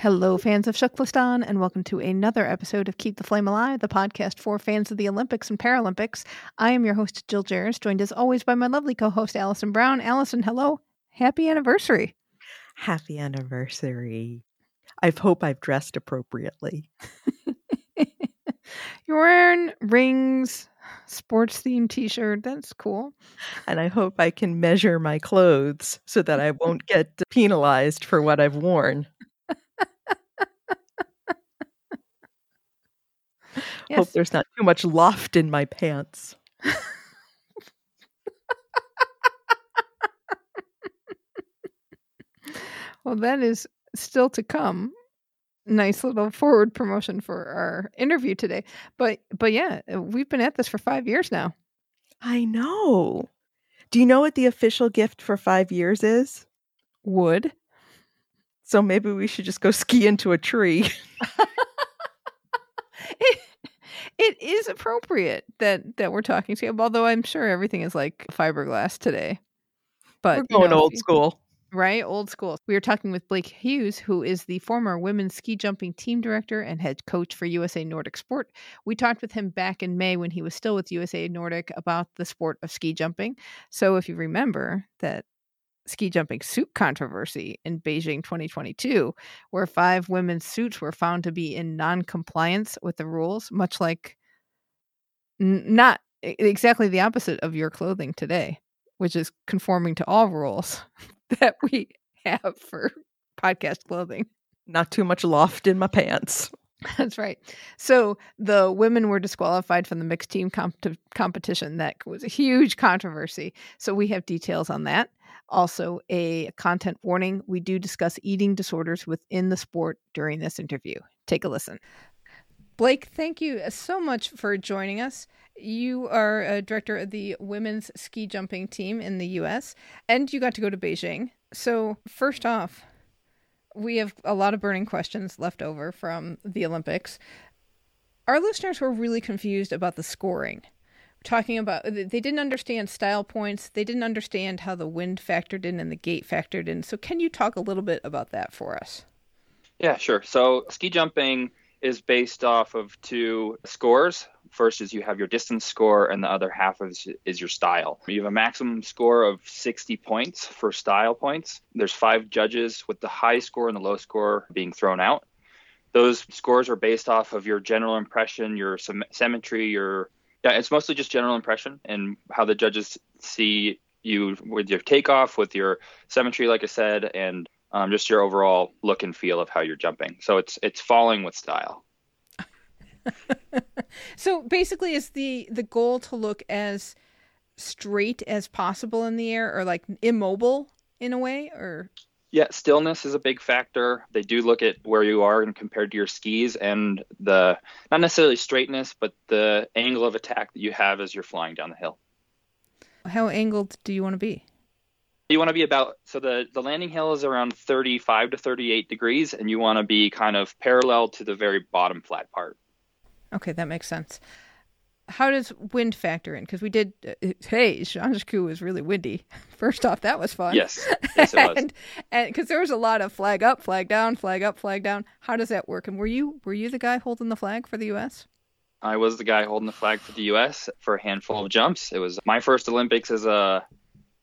Hello, fans of TKFLASTAN, and welcome to another episode of Keep the Flame Alive, the podcast for fans of the Olympics and Paralympics. I am your host, Jill Jaracz, joined as always by my lovely co host, Alison Brown. Alison, hello. Happy anniversary. Happy anniversary. I hope I've dressed appropriately. You're wearing rings, sports themed t shirt. That's cool. And I hope I can measure my clothes so that I won't get penalized for what I've worn. Hope there's not too much loft in my pants. Well, that is still to come. Nice little forward promotion for our interview today. But but yeah, we've been at this for five years now. I know. Do you know what the official gift for five years is? Wood. So maybe we should just go ski into a tree. it, is appropriate that that we're talking to him, although I'm sure everything is like fiberglass today. But We're you going know, old school. right? Old school. We were talking with Blake Hughes, who is the former women's ski jumping team director and head coach for USA Nordic Sport. We talked with him back in May when he was still with USA Nordic about the sport of ski jumping. So if you remember that ski jumping suit controversy in Beijing 2022, where five women's suits were found to be in non compliance with the rules, much like n- not exactly the opposite of your clothing today, which is conforming to all rules that we have for podcast clothing. Not too much loft in my pants. That's right. So the women were disqualified from the mixed team comp- competition. That was a huge controversy. So we have details on that. Also, a content warning. We do discuss eating disorders within the sport during this interview. Take a listen. Blake, thank you uh, so much for joining us. You are a director of the women's ski jumping team in the US, and you got to go to Beijing. So, first off, we have a lot of burning questions left over from the Olympics. Our listeners were really confused about the scoring. Talking about they didn't understand style points, they didn't understand how the wind factored in and the gate factored in. So, can you talk a little bit about that for us? Yeah, sure. So ski jumping is based off of two scores. First is you have your distance score, and the other half is, is your style. You have a maximum score of 60 points for style points. There's five judges, with the high score and the low score being thrown out. Those scores are based off of your general impression, your sym- symmetry, your yeah, it's mostly just general impression and how the judges see you with your takeoff, with your symmetry, like I said, and um, just your overall look and feel of how you're jumping. So it's it's falling with style. So basically, is the the goal to look as straight as possible in the air, or like immobile in a way, or Yeah, stillness is a big factor. They do look at where you are and compared to your skis and the not necessarily straightness, but the angle of attack that you have as you're flying down the hill. how angled do you want to be? You want to be about so the the landing hill is around 35 to 38 degrees, and you want to be kind of parallel to the very bottom flat part. Okay, that makes sense. How does wind factor in? Because we did. Uh, hey, Zhangjiakou was really windy. First off, that was fun. Yes, yes, it was. and and because there was a lot of flag up, flag down, flag up, flag down. How does that work? And were you were you the guy holding the flag for the U.S.? I was the guy holding the flag for the U.S. for a handful of jumps. It was my first Olympics as a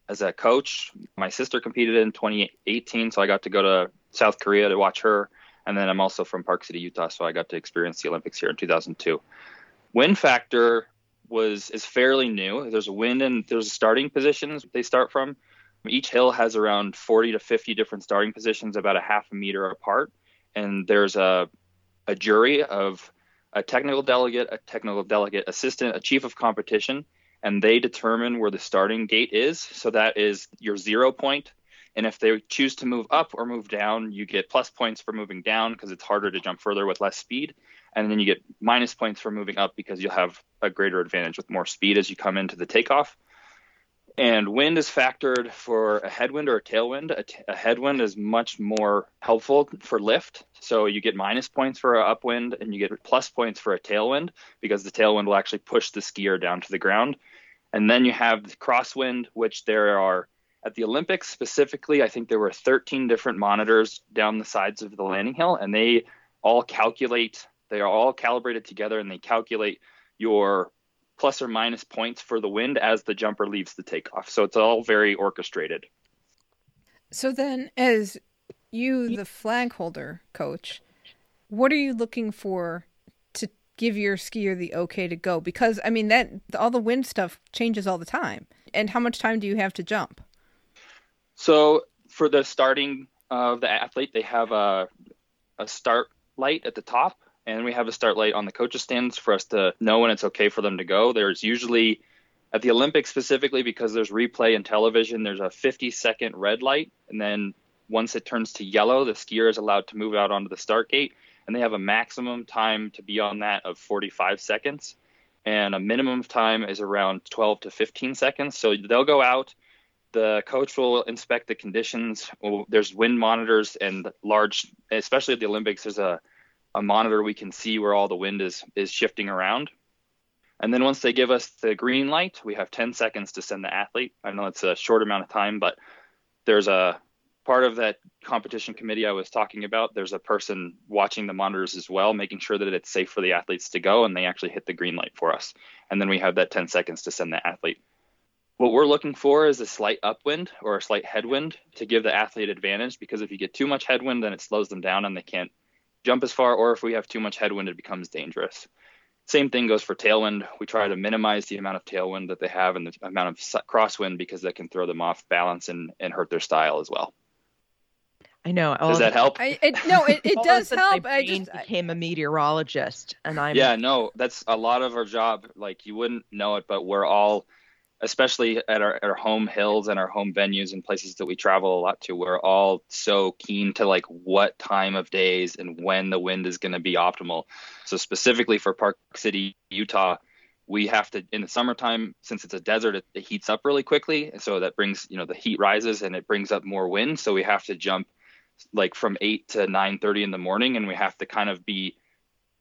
as a coach. My sister competed in 2018, so I got to go to South Korea to watch her. And then I'm also from Park City, Utah, so I got to experience the Olympics here in 2002. Wind factor was is fairly new. There's a wind and there's starting positions they start from. Each hill has around 40 to 50 different starting positions, about a half a meter apart. And there's a a jury of a technical delegate, a technical delegate assistant, a chief of competition, and they determine where the starting gate is. So that is your zero point. point And if they choose to move up or move down, you get plus points for moving down because it's harder to jump further with less speed. And then you get minus points for moving up because you'll have a greater advantage with more speed as you come into the takeoff. And wind is factored for a headwind or a tailwind. A, t- a headwind is much more helpful for lift. So you get minus points for an upwind and you get plus points for a tailwind because the tailwind will actually push the skier down to the ground. And then you have the crosswind, which there are at the Olympics specifically, I think there were 13 different monitors down the sides of the landing hill, and they all calculate, they are all calibrated together and they calculate your plus or minus points for the wind as the jumper leaves the takeoff. So it's all very orchestrated. So then, as you, the flag holder coach, what are you looking for to give your skier the okay to go? Because I mean that all the wind stuff changes all the time. And how much time do you have to jump? So for the starting uh, of the athlete, they have a a start light at the top and we have a start light on the coaches stands for us to know when it's okay for them to go. There's usually at the Olympics specifically because there's replay and television, there's a 50 second red light, and then once it turns to yellow, the skier is allowed to move out onto the start gate, and they have a maximum time to be on that of 45 seconds, and a minimum time is around 12 to 15 seconds. So they'll go out. The coach will inspect the conditions. There's wind monitors and large, especially at the Olympics. There's a a monitor we can see where all the wind is is shifting around. And then once they give us the green light, we have 10 seconds to send the athlete. I know it's a short amount of time, but there's a part of that competition committee I was talking about. There's a person watching the monitors as well, making sure that it's safe for the athletes to go, and they actually hit the green light for us. And then we have that 10 seconds to send the athlete. What we're looking for is a slight upwind or a slight headwind to give the athlete advantage because if you get too much headwind, then it slows them down and they can't jump as far, or if we have too much headwind, it becomes dangerous. Same thing goes for tailwind. We try to minimize the amount of tailwind that they have and the amount of crosswind because that can throw them off balance and, and hurt their style as well. I know. Does that help? I, it, no, it, it does help. I just became a meteorologist, and I'm yeah, no, that's a lot of our job. Like you wouldn't know it, but we're all especially at our, our home hills and our home venues and places that we travel a lot to, we're all so keen to like what time of days and when the wind is going to be optimal. So specifically for Park City, Utah, we have to in the summertime since it's a desert it, it heats up really quickly and so that brings you know the heat rises and it brings up more wind so we have to jump like from 8 to 9:30 in the morning and we have to kind of be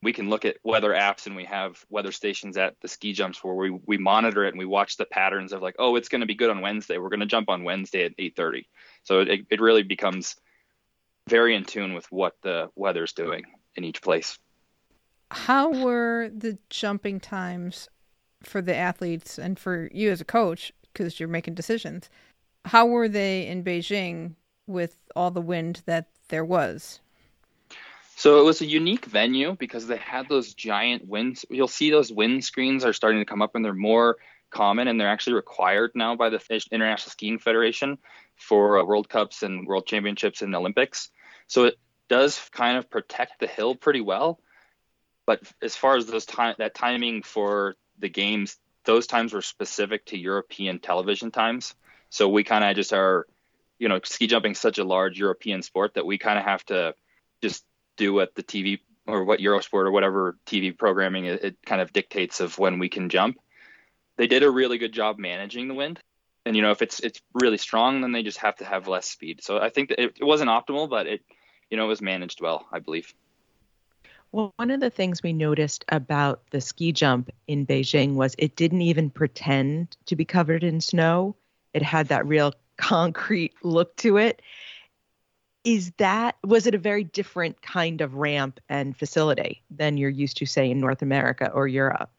we can look at weather apps and we have weather stations at the ski jumps where we, we monitor it and we watch the patterns of like, oh, it's going to be good on Wednesday. We're going to jump on Wednesday at 8:30. So it, it really becomes very in tune with what the weather's doing in each place. How were the jumping times for the athletes and for you as a coach because you're making decisions? How were they in Beijing with all the wind that there was? So it was a unique venue because they had those giant winds. You'll see those wind screens are starting to come up and they're more common and they're actually required now by the International Skiing Federation for uh, World Cups and World Championships and Olympics. So it does kind of protect the hill pretty well. But as far as those time that timing for the games, those times were specific to European television times. So we kind of just are, you know, ski jumping such a large European sport that we kind of have to just do what the TV or what Eurosport or whatever TV programming it, it, kind of dictates of when we can jump. They did a really good job managing the wind. And you know, if it's it's really strong, then they just have to have less speed. So I think it, it wasn't optimal, but it you know, it was managed well, I believe. Well, one of the things we noticed about the ski jump in Beijing was it didn't even pretend to be covered in snow. It had that real concrete look to it is that was it a very different kind of ramp and facility than you're used to say in north america or europe?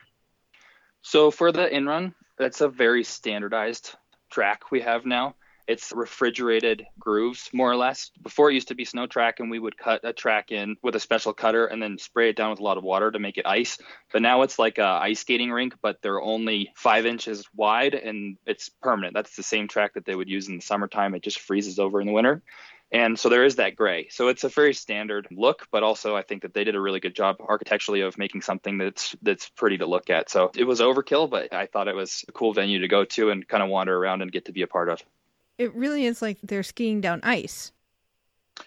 So for the in run that's a very standardized track we have now. It's refrigerated grooves more or less. Before it used to be snow track and we would cut a track in with a special cutter and then spray it down with a lot of water to make it ice. But now it's like a ice skating rink but they're only five inches wide and it's permanent. That's the same track that they would use in the summertime. It just freezes over in the winter and so there is that gray. So it's a very standard look, but also I think that they did a really good job architecturally of making something that's that's pretty to look at. So it was overkill, but I thought it was a cool venue to go to and kind of wander around and get to be a part of. it really is like they're skiing down ice.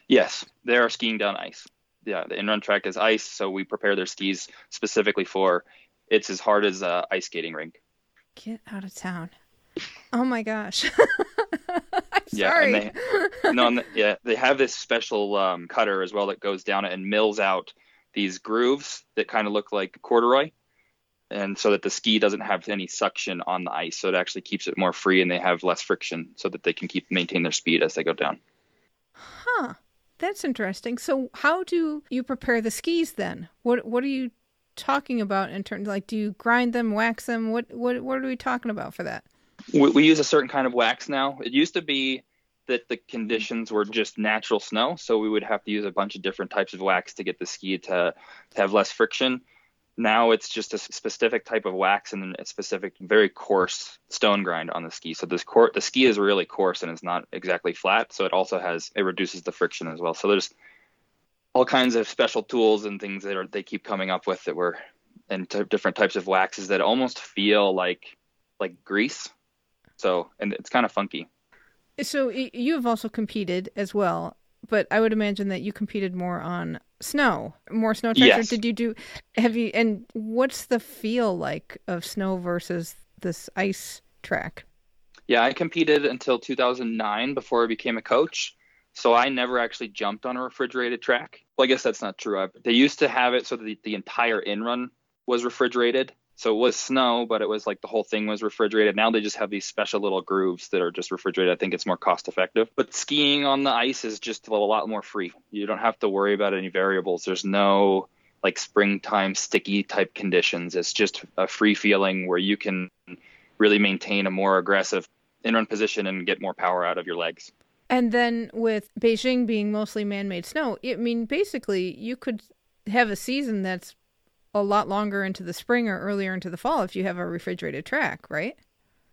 Yes, they are skiing down ice. Yeah, the in-run track is ice, so we prepare their skis specifically for. It's as hard as a ice skating rink. Get out of town. Oh my gosh. Yeah, sorry. and they no, and the- yeah, they have this special um, cutter as well that goes down it and mills out these grooves that kind of look like corduroy, and so that the ski doesn't have any suction on the ice, so it actually keeps it more free and they have less friction, so that they can keep maintain their speed as they go down. Huh. That's interesting. So how do you prepare the skis then? What what are you talking about in terms like do you grind them, wax them? What what what are we talking about for that? We, we use a certain kind of wax now. It used to be that the conditions were just natural snow, so we would have to use a bunch of different types of wax to get the ski to, to have less friction. Now it's just a specific type of wax and a specific, very coarse stone grind on the ski. So this cor- the ski is really coarse and it's not exactly flat. So it also has it reduces the friction as well. So there's all kinds of special tools and things that are they keep coming up with that were and t- different types of waxes that almost feel like like grease. So and it's kind of funky. So you have also competed as well, but I would imagine that you competed more on snow, more snow tracks. Yes. did you do? Have you? And what's the feel like of snow versus this ice track? Yeah, I competed until 2009 before I became a coach. So I never actually jumped on a refrigerated track. Well, I guess that's not true. I, they used to have it so that the, the entire in run was refrigerated. So it was snow, but it was like the whole thing was refrigerated. Now they just have these special little grooves that are just refrigerated. I think it's more cost effective. But skiing on the ice is just a lot more free. You don't have to worry about any variables. There's no like springtime sticky type conditions. It's just a free feeling where you can really maintain a more aggressive in run position and get more power out of your legs. And then with Beijing being mostly man-made snow, I mean, basically you could have a season that's a lot longer into the spring or earlier into the fall if you have a refrigerated track, right?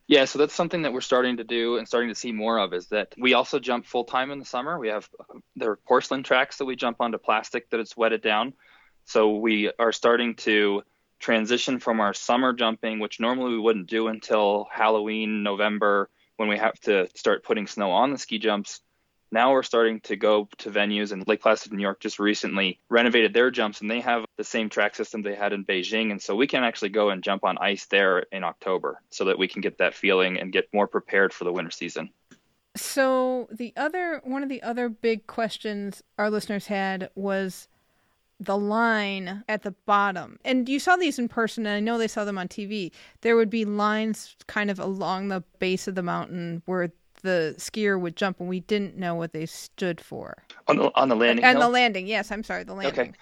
Yeah, so that's something that we're starting to do and starting to see more of is that we also jump full time in the summer. We have are porcelain tracks that we jump onto plastic that it's wetted down. So we are starting to transition from our summer jumping, which normally we wouldn't do until Halloween, November, when we have to start putting snow on the ski jumps. Now we're starting to go to venues, and Lake Placid, New York, just recently renovated their jumps, and they have the same track system they had in Beijing, and so we can actually go and jump on ice there in October, so that we can get that feeling and get more prepared for the winter season. So the other one of the other big questions our listeners had was the line at the bottom. And you saw these in person and I know they saw them on TV. There would be lines kind of along the base of the mountain where the skier would jump and we didn't know what they stood for. On the, on the landing and hill? the landing, yes, I'm sorry, the landing. Okay.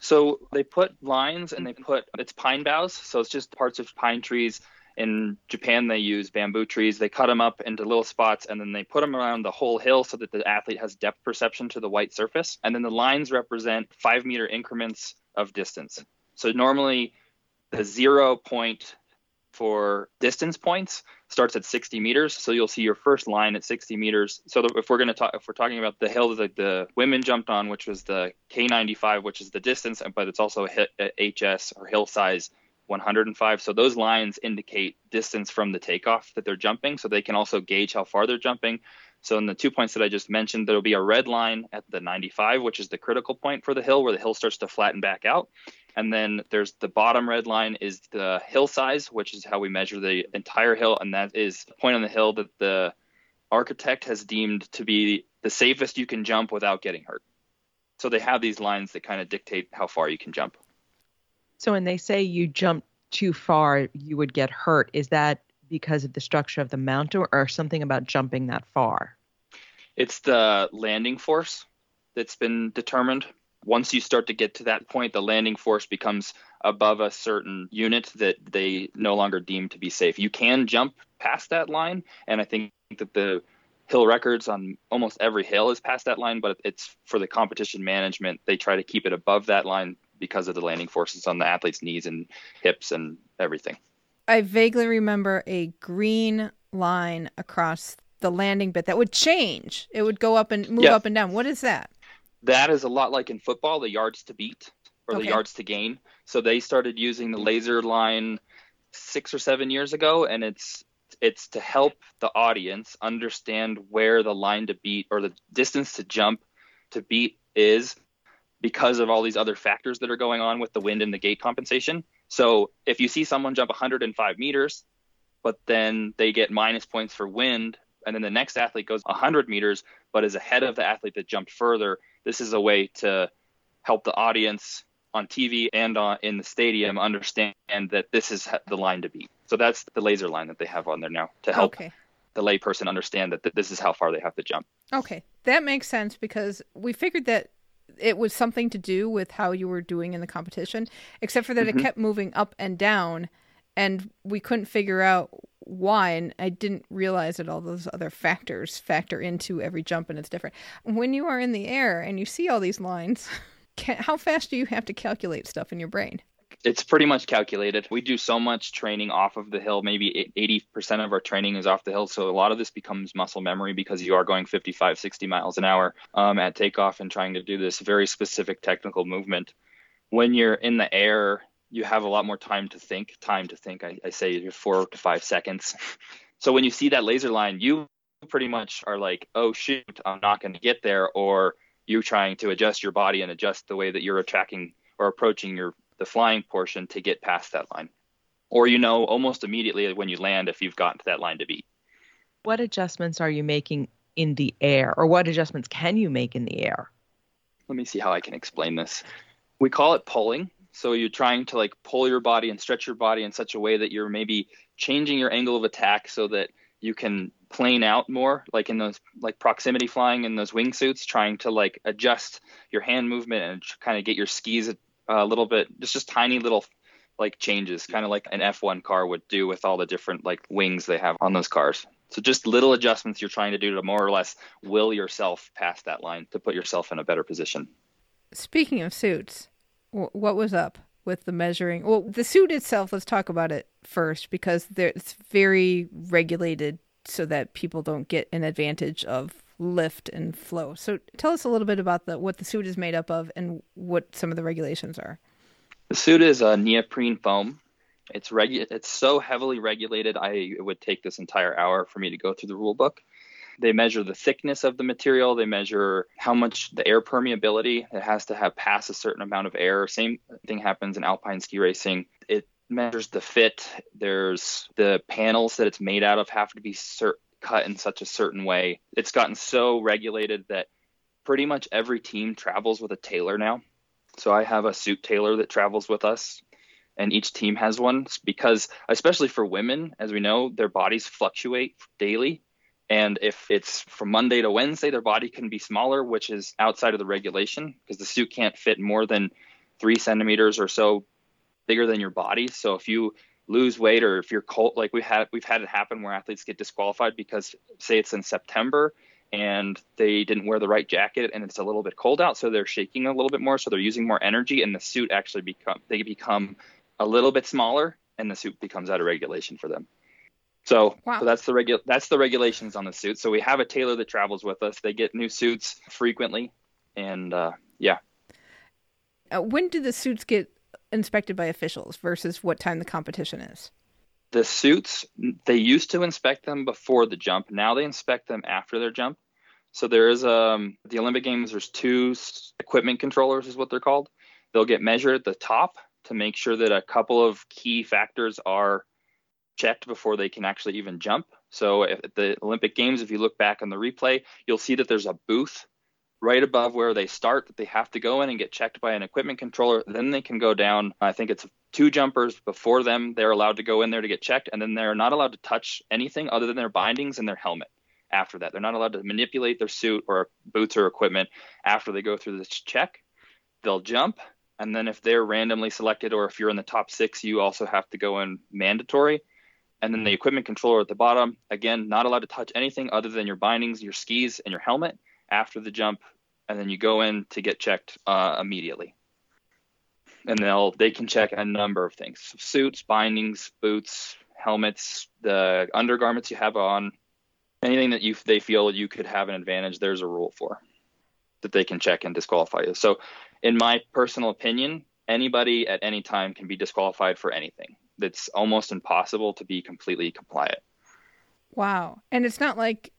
So they put lines and they put it's pine boughs, so it's just parts of pine trees. In Japan, they use bamboo trees. They cut them up into little spots and then they put them around the whole hill so that the athlete has depth perception to the white surface. And then the lines represent five meter increments of distance. So normally, the zero point for distance points starts at 60 meters. So you'll see your first line at 60 meters. So if we're going to talk, if we're talking about the hill that the women jumped on, which was the K95, which is the distance, but it's also HS or hill size 105. So those lines indicate distance from the takeoff that they're jumping. So they can also gauge how far they're jumping. So in the two points that I just mentioned, there'll be a red line at the 95, which is the critical point for the hill, where the hill starts to flatten back out. And then there's the bottom red line is the hill size, which is how we measure the entire hill, and that is the point on the hill that the architect has deemed to be the safest you can jump without getting hurt. So they have these lines that kind of dictate how far you can jump. So when they say you jump too far, you would get hurt. Is that because of the structure of the mountain or something about jumping that far? It's the landing force that's been determined. Once you start to get to that point, the landing force becomes above a certain unit that they no longer deem to be safe. You can jump past that line, and I think that the hill records on almost every hill is past that line, but it's for the competition management. They try to keep it above that line because of the landing forces on the athlete's knees and hips and everything. I vaguely remember a green line across the landing bit that would change. It would go up and move Yeah. up and down. What is that? That is a lot like in football, the yards to beat or Okay. the yards to gain. So they started using the laser line six or seven years ago, and it's it's to help the audience understand where the line to beat or the distance to jump to beat is because of all these other factors that are going on with the wind and the gate compensation. So if you see someone jump 105 meters, but then they get minus points for wind, and then the next athlete goes 100 meters, but is ahead of the athlete that jumped further, this is a way to help the audience on TV and on, in the stadium understand that this is the line to beat. So that's the laser line that they have on there now to help Okay. the layperson understand that th- this is how far they have to jump. Okay, that makes sense because we figured that it was something to do with how you were doing in the competition, except for that it mm-hmm. kept moving up and down, and we couldn't figure out why. And I didn't realize that all those other factors factor into every jump, and it's different. When you are in the air and you see all these lines, can, how fast do you have to calculate stuff in your brain? It's pretty much calculated. We do so much training off of the hill. Maybe 80% of our training is off the hill. So a lot of this becomes muscle memory because you are going 55, 60 miles an hour um, at takeoff and trying to do this very specific technical movement. When you're in the air, you have a lot more time to think. Time to think, I, I say four to five seconds. So when you see that laser line, you pretty much are like, oh, shoot, I'm not going to get there. Or you trying to adjust your body and adjust the way that you're attacking or approaching your the flying portion to get past that line. Or you know almost immediately when you land if you've gotten to that line to beat. What adjustments are you making in the air, or what adjustments can you make in the air? Let me see how I can explain this. We call it pulling. So you're trying to like pull your body and stretch your body in such a way that you're maybe changing your angle of attack so that you can plane out more, like in those like proximity flying in those wingsuits, trying to like adjust your hand movement and kind of get your skis a little bit, just just tiny little like changes, kind of like an F1 car would do with all the different like wings they have on those cars. So just little adjustments you're trying to do to more or less will yourself past that line to put yourself in a better position. Speaking of suits, wh- what was up with the measuring? Well, the suit itself, let's talk about it first because it's very regulated so that people don't get an advantage of lift and flow. So tell us a little bit about the what the suit is made up of and what some of the regulations are. The suit is a neoprene foam. It's regu- It's so heavily regulated. I it would take this entire hour for me to go through the rule book. They measure the thickness of the material. They measure how much the air permeability. It has to have pass a certain amount of air. Same thing happens in alpine ski racing. It measures the fit. There's the panels that it's made out of have to be cut in such a certain way. It's gotten so regulated that pretty much every team travels with a tailor now. So I have a suit tailor that travels with us, and each team has one because, especially for women, as we know, their bodies fluctuate daily. And if it's from Monday to Wednesday, their body can be smaller, which is outside of the regulation because the suit can't fit more than three centimeters or so bigger than your body. So if you lose weight or if you're cold, like we had we've had it happen where athletes get disqualified because say it's in September and they didn't wear the right jacket and it's a little bit cold out, so they're shaking a little bit more, so they're using more energy, and the suit actually become they become a little bit smaller, and the suit becomes out of regulation for them. So, Wow. so that's the regu- that's the regulations on the suit. So we have a tailor that travels with us. They get new suits frequently, and uh, yeah, Uh, when do the suits get inspected by officials versus what time the competition is? the suits they used to inspect them before the jump now they inspect them after their jump so there is um the olympic games there's two equipment controllers is what they're called they'll get measured at the top to make sure that a couple of key factors are checked before they can actually even jump. So at the olympic games if you look back on the replay you'll see that there's a booth right above where they start that they have to go in and get checked by an equipment controller. Then they can go down. I think it's two jumpers before them. They're allowed to go in there to get checked and then they're not allowed to touch anything other than their bindings and their helmet after that. They're not allowed to manipulate their suit or boots or equipment after they go through this check. They'll jump and then if they're randomly selected or if you're in the top six you also have to go in mandatory and then the equipment controller at the bottom again not allowed to touch anything other than your bindings your skis and your helmet after the jump and then you go in to get checked uh, immediately. And they'll they can check a number of things suits bindings boots helmets the undergarments you have on anything that you they feel you could have an advantage there's a rule for that they can check and disqualify you. So in my personal opinion anybody at any time can be disqualified for anything it's almost impossible to be completely compliant Wow. And it's not like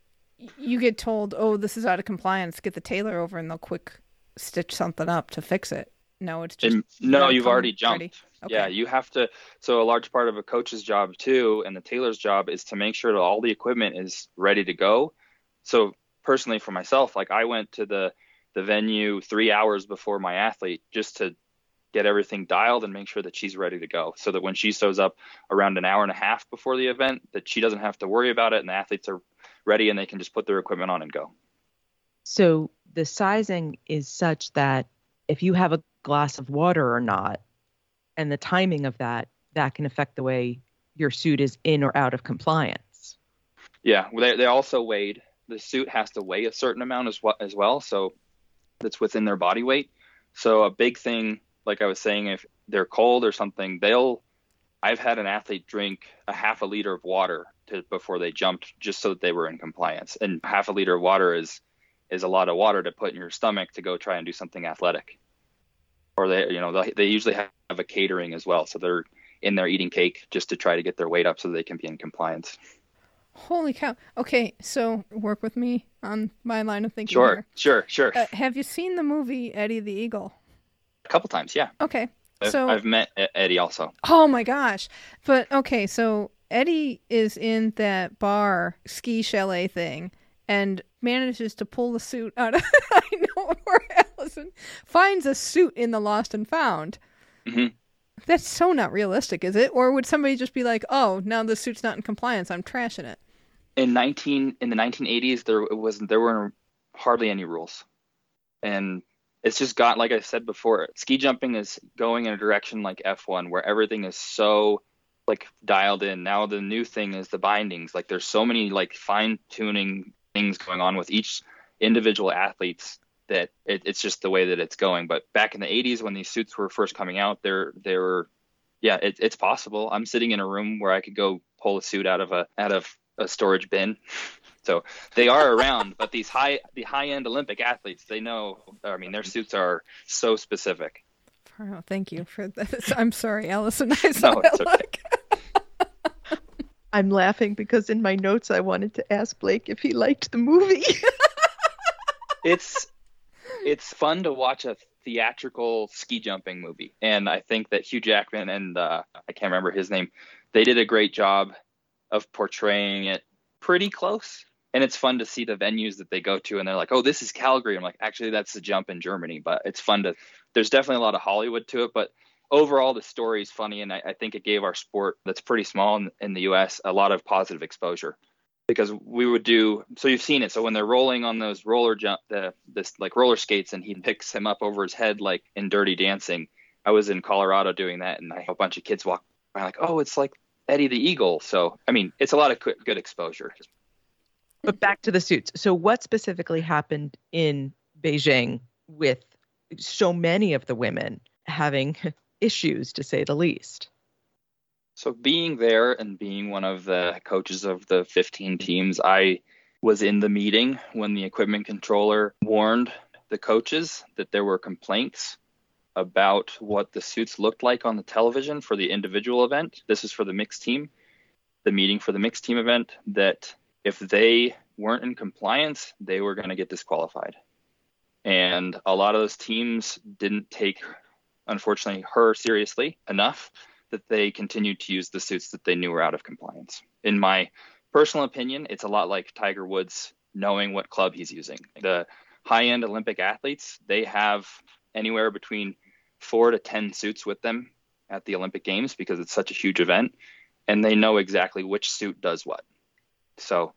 you get told, "Oh, this is out of compliance. Get the tailor over and they'll quick stitch something up to fix it." No, it's just And no, you've already jumped. ready. Yeah, you have to. So a large part of a coach's job too, and the tailor's job is to make sure that all the equipment is ready to go. So personally, for myself, like I went to the the venue three hours before my athlete just to get everything dialed and make sure that she's ready to go, so that when she shows up around an hour and a half before the event, that she doesn't have to worry about it, and the athletes are ready and they can just put their equipment on and go. So the sizing is such that if you have a glass of water or not, and the timing of that, that can affect the way your suit is in or out of compliance. Yeah, well, they they also weighed. The suit has to weigh a certain amount as well, as well, so that's within their body weight. So a big thing, like I was saying, if they're cold or something, they'll. I've had an athlete drink a half a liter of water to, before they jumped, just so that they were in compliance. And half a liter of water is is a lot of water to put in your stomach to go try and do something athletic. Or they, you know, they, they usually have a catering as well, so they're in there eating cake just to try to get their weight up so they can be in compliance. Holy cow. Okay, so work with me on my line of thinking Sure, here. sure, sure. Uh, have you seen the movie Eddie the Eagle? A couple times, yeah. Okay. I've, So I've met Eddie also. Oh my gosh. But okay, so Eddie is in that bar ski chalet thing and manages to pull the suit out of I know where Allison finds a suit in the lost and found. Mhm. That's so not realistic, is it? Or would somebody just be like, "Oh, now the suit's not in compliance. I'm trashing it." In 19 in the 1980s, there was there weren't hardly any rules, and it's just got like I said before, ski jumping is going in a direction like F1 where everything is so like dialed in. Now the new thing is the bindings. Like there's so many like fine tuning things going on with each individual athletes that it, it's just the way that it's going. But back in the 80s when these suits were first coming out, there there were yeah, it, it's possible. I'm sitting in a room where I could go pull a suit out of a out of a storage bin. So they are around, but these high the high end Olympic athletes, they know. I mean, their suits are so specific. Oh, thank you for this. I'm sorry, Alison. I saw No, that it's okay. look. I'm laughing because in my notes I wanted to ask Blake if he liked the movie. It's it's fun to watch a theatrical ski jumping movie, and I think that Hugh Jackman and uh, I can't remember his name, they did a great job of portraying it pretty close. And it's fun to see the venues that they go to, and they're like, "Oh, this is Calgary." I'm like, "Actually, that's the jump in Germany." But it's fun to. There's definitely a lot of Hollywood to it, but overall, the story is funny, and I, I think it gave our sport that's pretty small in, in the U.S. a lot of positive exposure because we would do so you've seen it so when they're rolling on those roller jump the this like roller skates and he picks him up over his head like in dirty dancing i was in colorado doing that and I, a bunch of kids walk by like oh it's like eddie the eagle so i mean it's a lot of good, good exposure but back to the suits. So what specifically happened in Beijing with so many of the women having issues to say the least? So being there and being one of the coaches of the 15 teams, I was in the meeting when the equipment controller warned the coaches that there were complaints about what the suits looked like on the television for the individual event. This is for the mixed team. The meeting for the mixed team event that if they weren't in compliance, they were going to get disqualified. And a lot of those teams didn't take, unfortunately, her seriously enough that they continued to use the suits that they knew were out of compliance. In my personal opinion, it's a lot like Tiger Woods knowing what club he's using. The high end Olympic athletes, they have anywhere between four to 10 suits with them at the Olympic Games because it's such a huge event, and they know exactly which suit does what. So,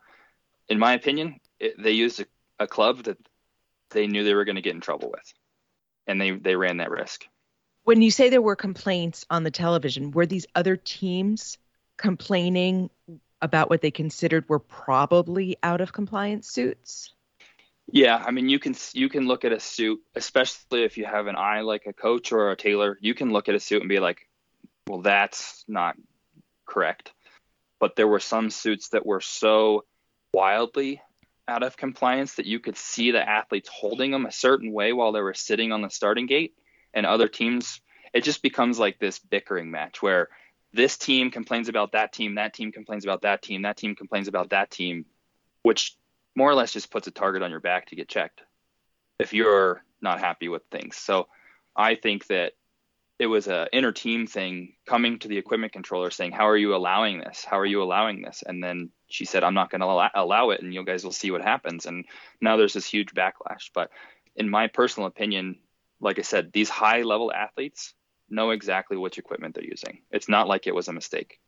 in my opinion, it, they used a, a club that they knew they were going to get in trouble with, and they, they ran that risk. When you say there were complaints on the television, were these other teams complaining about what they considered were probably out of compliance suits? Yeah, I mean you can you can look at a suit, especially if you have an eye like a coach or a tailor, you can look at a suit and be like, well that's not correct. But there were some suits that were so wildly out of compliance that you could see the athletes holding them a certain way while they were sitting on the starting gate and other teams it just becomes like this bickering match where this team complains about that team, that team complains about that team, that team complains about that team, which more or less just puts a target on your back to get checked if you're not happy with things. So I think that it was a inner team thing coming to the equipment controller saying, "How are you allowing this? How are you allowing this?" And then she said, "I'm not going to allow, it, and you guys will see what happens." And now there's this huge backlash. But in my personal opinion, like I said, these high level athletes know exactly which equipment they're using. It's not like it was a mistake.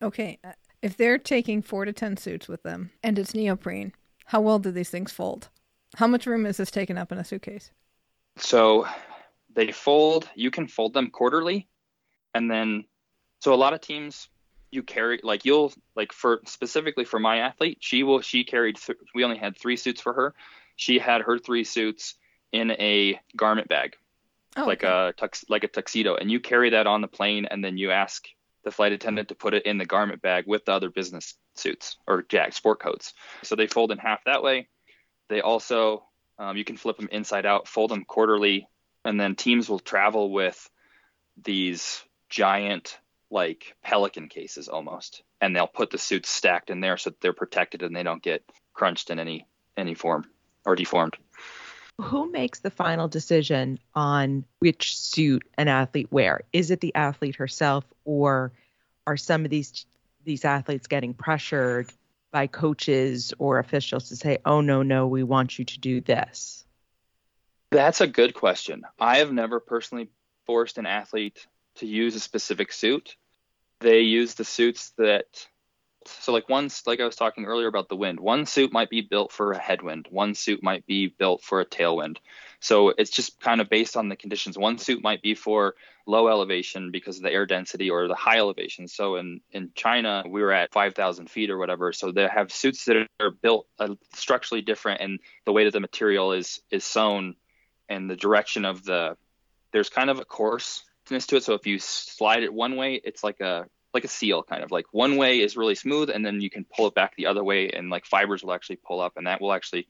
Okay, uh, if they're taking four to ten suits with them and it's neoprene, how well do these things fold? How much room is this taking up in a suitcase? So they fold. You can fold them quarterly, and then so a lot of teams you carry like you'll like for specifically for my athlete, she will she carried. Th- we only had three suits for her. She had her three suits in a garment bag, Oh, like okay. a tux like a tuxedo, and you carry that on the plane, and then you ask the flight attendant to put it in the garment bag with the other business suits or jack sport coats. So they fold in half that way. They also um, you can flip them inside out, fold them quarterly, and then teams will travel with these giant like pelican cases almost, and they'll put the suits stacked in there so that they're protected and they don't get crunched in any any form or deformed. Who makes the final decision on which suit an athlete wear? Is it the athlete herself, or are some of these these athletes getting pressured by coaches or officials to say, "Oh no, no, we want you to do this"? That's a good question. I have never personally forced an athlete to use a specific suit. They use the suits that so like one like I was talking earlier about the wind. One suit might be built for a headwind. One suit might be built for a tailwind. So it's just kind of based on the conditions. One suit might be for low elevation because of the air density or the high elevation. So in in China we were at 5,000 feet or whatever. So they have suits that are built uh, structurally different, and the way that the material is is sewn and the direction of the there's kind of a coarseness to it. So if you slide it one way, it's like a like a seal kind of like one way is really smooth and then you can pull it back the other way and like fibers will actually pull up and that will actually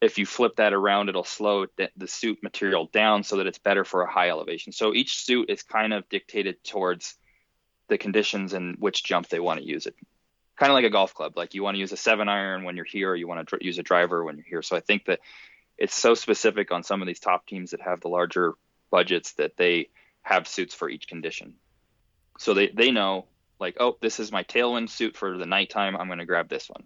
if you flip that around it'll slow the, suit material down so that it's better for a high elevation. So each suit is kind of dictated towards the conditions and which jump they want to use it. Kind of like a golf club like you want to use a seven iron when you're here you want to use a driver when you're here. So i think that it's so specific on some of these top teams that have the larger budgets that they have suits for each condition so they, they know like, oh, this is my tailwind suit for the nighttime. I'm going to grab this one.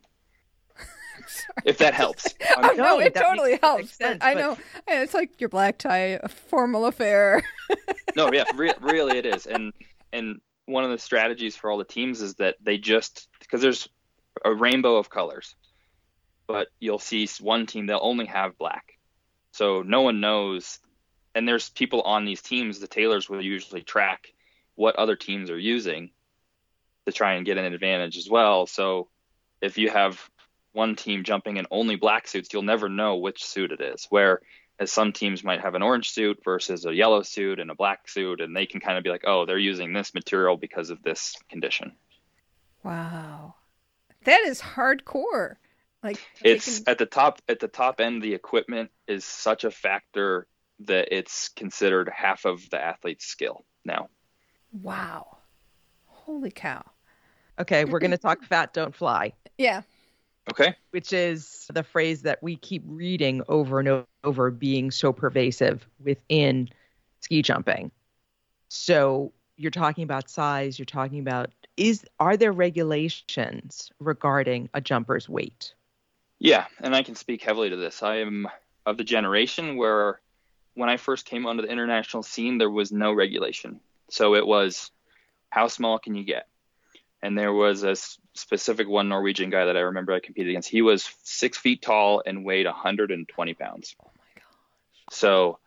if that helps. Oh, I'm- no, No, it totally makes helps. sense, I know and it's like your black tie, a formal affair. no, yeah, re- really it is. And and one of the strategies for all the teams is that they just because there's a rainbow of colors, but you'll see one team they'll only have black, so no one knows. And there's people on these teams. The tailors will usually track what other teams are using to try and get an advantage as well. So if you have one team jumping in only black suits, you'll never know which suit it is. Where as some teams might have an orange suit versus a yellow suit and a black suit, and they can kind of be like, oh, they're using this material because of this condition. wow. That is hardcore. Like It's taking- at the top at the top end. The equipment is such a factor that it's considered half of the athlete's skill now. wow. Holy cow. Okay, we're going to talk fat, don't fly, Yeah. Okay. which is the phrase that we keep reading over and over being so pervasive within ski jumping. So you're talking about size, you're talking about is are there regulations regarding a jumper's weight? Yeah, and I can speak heavily to this. I am of the generation where when I first came onto the international scene, there was no regulation. So it was how small can you get? And there was a specific one Norwegian guy that I remember I competed against. He was six feet tall and weighed 120 pounds. Oh my god. So,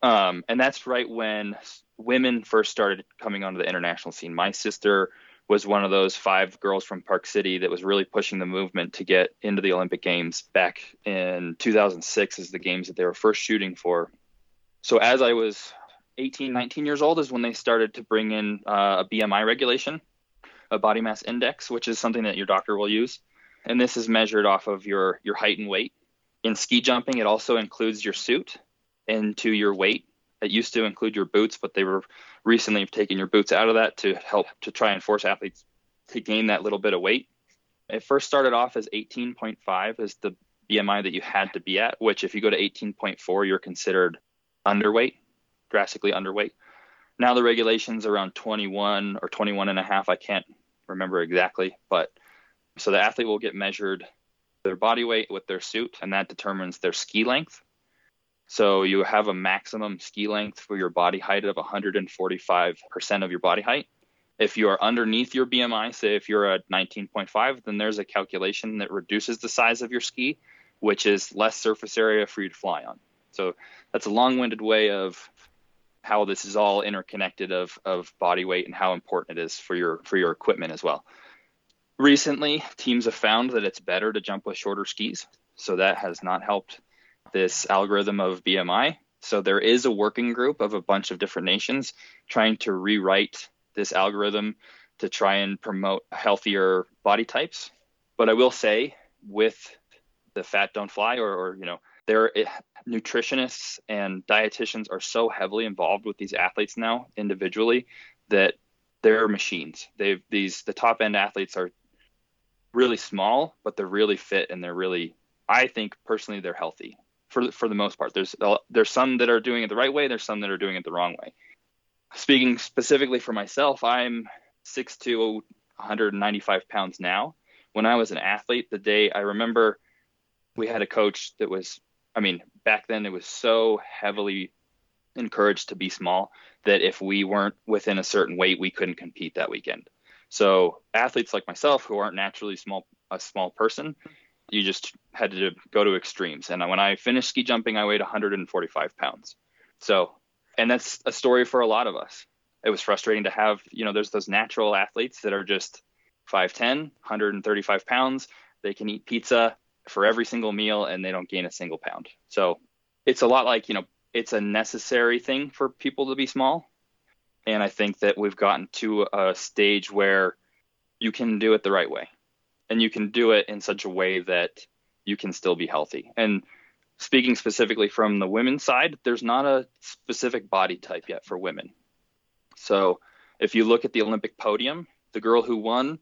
um, and that's right when women first started coming onto the international scene. My sister was one of those five girls from Park City that was really pushing the movement to get into the Olympic Games back in 2006 as the games that they were first shooting for. So as I was 18, 19 years old is when they started to bring in uh, a BMI regulation, a body mass index, which is something that your doctor will use. And this is measured off of your, your height and weight. In ski jumping, it also includes your suit into your weight It used to include your boots, but they were recently have taken your boots out of that to help to try and force athletes to gain that little bit of weight. It first started off as 18.5 as the BMI that you had to be at, which if you go to 18.4, you're considered underweight, drastically underweight. Now the regulations around 21 or 21 and a half. I can't remember exactly, but so the athlete will get measured their body weight with their suit, and that determines their ski length. So you have a maximum ski length for your body height of 145% of your body height. If you are underneath your BMI, say if you're at 19.5, then there's a calculation that reduces the size of your ski, which is less surface area for you to fly on. So that's a long-winded way of how this is all interconnected of, of body weight and how important it is for your for your equipment as well. Recently, teams have found that it's better to jump with shorter skis, so that has not helped this algorithm of BMI. So there is a working group of a bunch of different nations trying to rewrite this algorithm to try and promote healthier body types. But I will say, with the fat don't fly, or, or you know, there nutritionists and dietitians are so heavily involved with these athletes now individually that they're machines. They've these the top end athletes are really small, but they're really fit and they're really I think personally they're healthy for for the most part. There's there's some that are doing it the right way. There's some that are doing it the wrong way. Speaking specifically for myself, I'm six 6'2", 195 pounds now. When I was an athlete, the day I remember we had a coach that was, I mean, back then it was so heavily encouraged to be small that if we weren't within a certain weight, we couldn't compete that weekend. So athletes like myself who aren't naturally small, a small person, you just had to go to extremes. And when I finished ski jumping, I weighed 145 pounds. So, and that's a story for a lot of us. It was frustrating to have, you know, there's those natural athletes that are just 5'10, 135 pounds. They can eat pizza for every single meal and they don't gain a single pound. So it's a lot like, you know, it's a necessary thing for people to be small. And I think that we've gotten to a stage where you can do it the right way and you can do it in such a way that you can still be healthy. And speaking specifically from the women's side, there's not a specific body type yet for women. So if you look at the Olympic podium, the girl who won,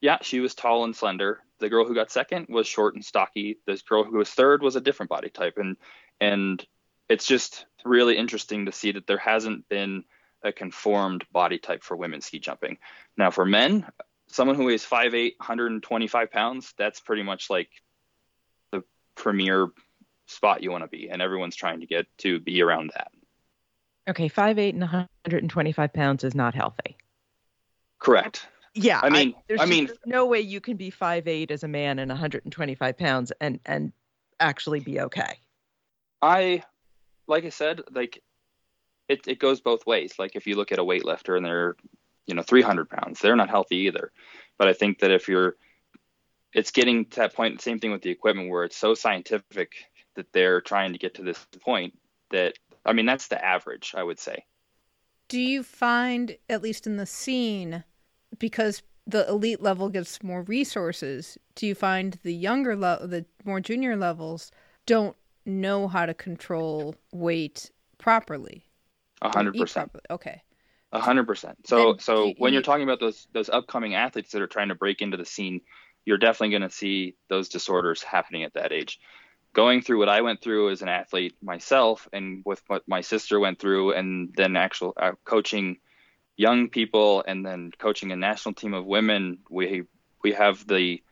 yeah, she was tall and slender. The girl who got second was short and stocky. This girl who was third was a different body type. And and it's just really interesting to see that there hasn't been a conformed body type for women ski jumping. Now for men, someone who weighs 5'8", 125 pounds, that's pretty much like the premier spot you want to be, and everyone's trying to get to be around that. Okay, 5'8 and 125 pounds is not healthy. Correct. Yeah, I mean, I, there's I mean, no way you can be 5'8 as a man and 125 pounds and and actually be okay. I, like I said, like it it goes both ways. Like if you look at a weightlifter and they're you know 300 pounds. They're not healthy either. But i think that if you're it's getting to that point same thing with the equipment where it's so scientific that they're trying to get to this point that i mean that's the average i would say. Do you find at least in the scene because the elite level gets more resources do you find the younger level the more junior levels don't know how to control weight properly? A hundred percent. okay a hundred percent. So and so when you're talking about those those upcoming athletes that are trying to break into the scene, you're definitely going to see those disorders happening at that age. Going through what I went through as an athlete myself, and with what my sister went through, and then actual uh, coaching young people, and then coaching a national team of women, we we have the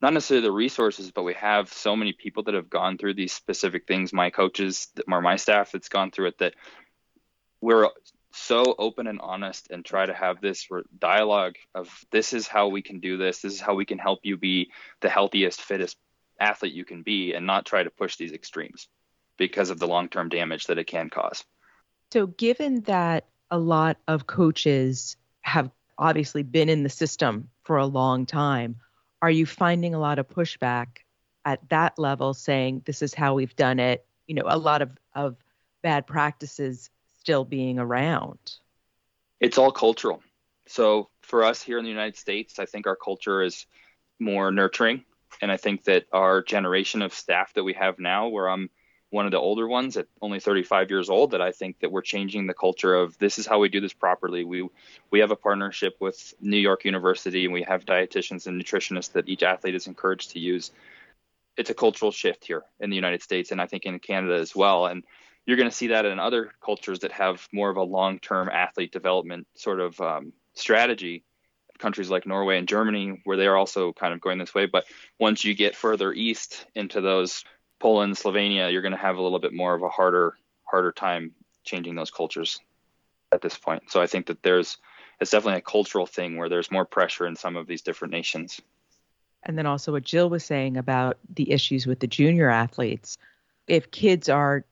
not necessarily the resources, but we have so many people that have gone through these specific things. My coaches, or my staff, that's gone through it. That we're so open and honest and try to have this dialogue of this is how we can do this. This is how we can help you be the healthiest fittest athlete you can be and not try to push these extremes because of the long-term damage that it can cause. So given that a lot of coaches have obviously been in the system for a long time are you finding a lot of pushback at that level saying this is how we've done it you know a lot of of bad practices still being around? It's all cultural. So for us here in the United States, I think our culture is more nurturing. And I think that our generation of staff that we have now, where I'm one of the older ones at only 35 years old that I think that we're changing the culture of this is how we do this properly. We we have a partnership with New York University and we have dietitians and nutritionists that each athlete is encouraged to use. It's a cultural shift here in the United States and I think in Canada as well. And you're going to see that in other cultures that have more of a long-term athlete development sort of um, strategy countries like Norway and Germany, where they are also kind of going this way. But once you get further east into those Poland, Slovenia, you're going to have a little bit more of a harder harder time changing those cultures at this point. So I think that there's it's definitely a cultural thing where there's more pressure in some of these different nations. And then also what Jill was saying about the issues with the junior athletes. If kids are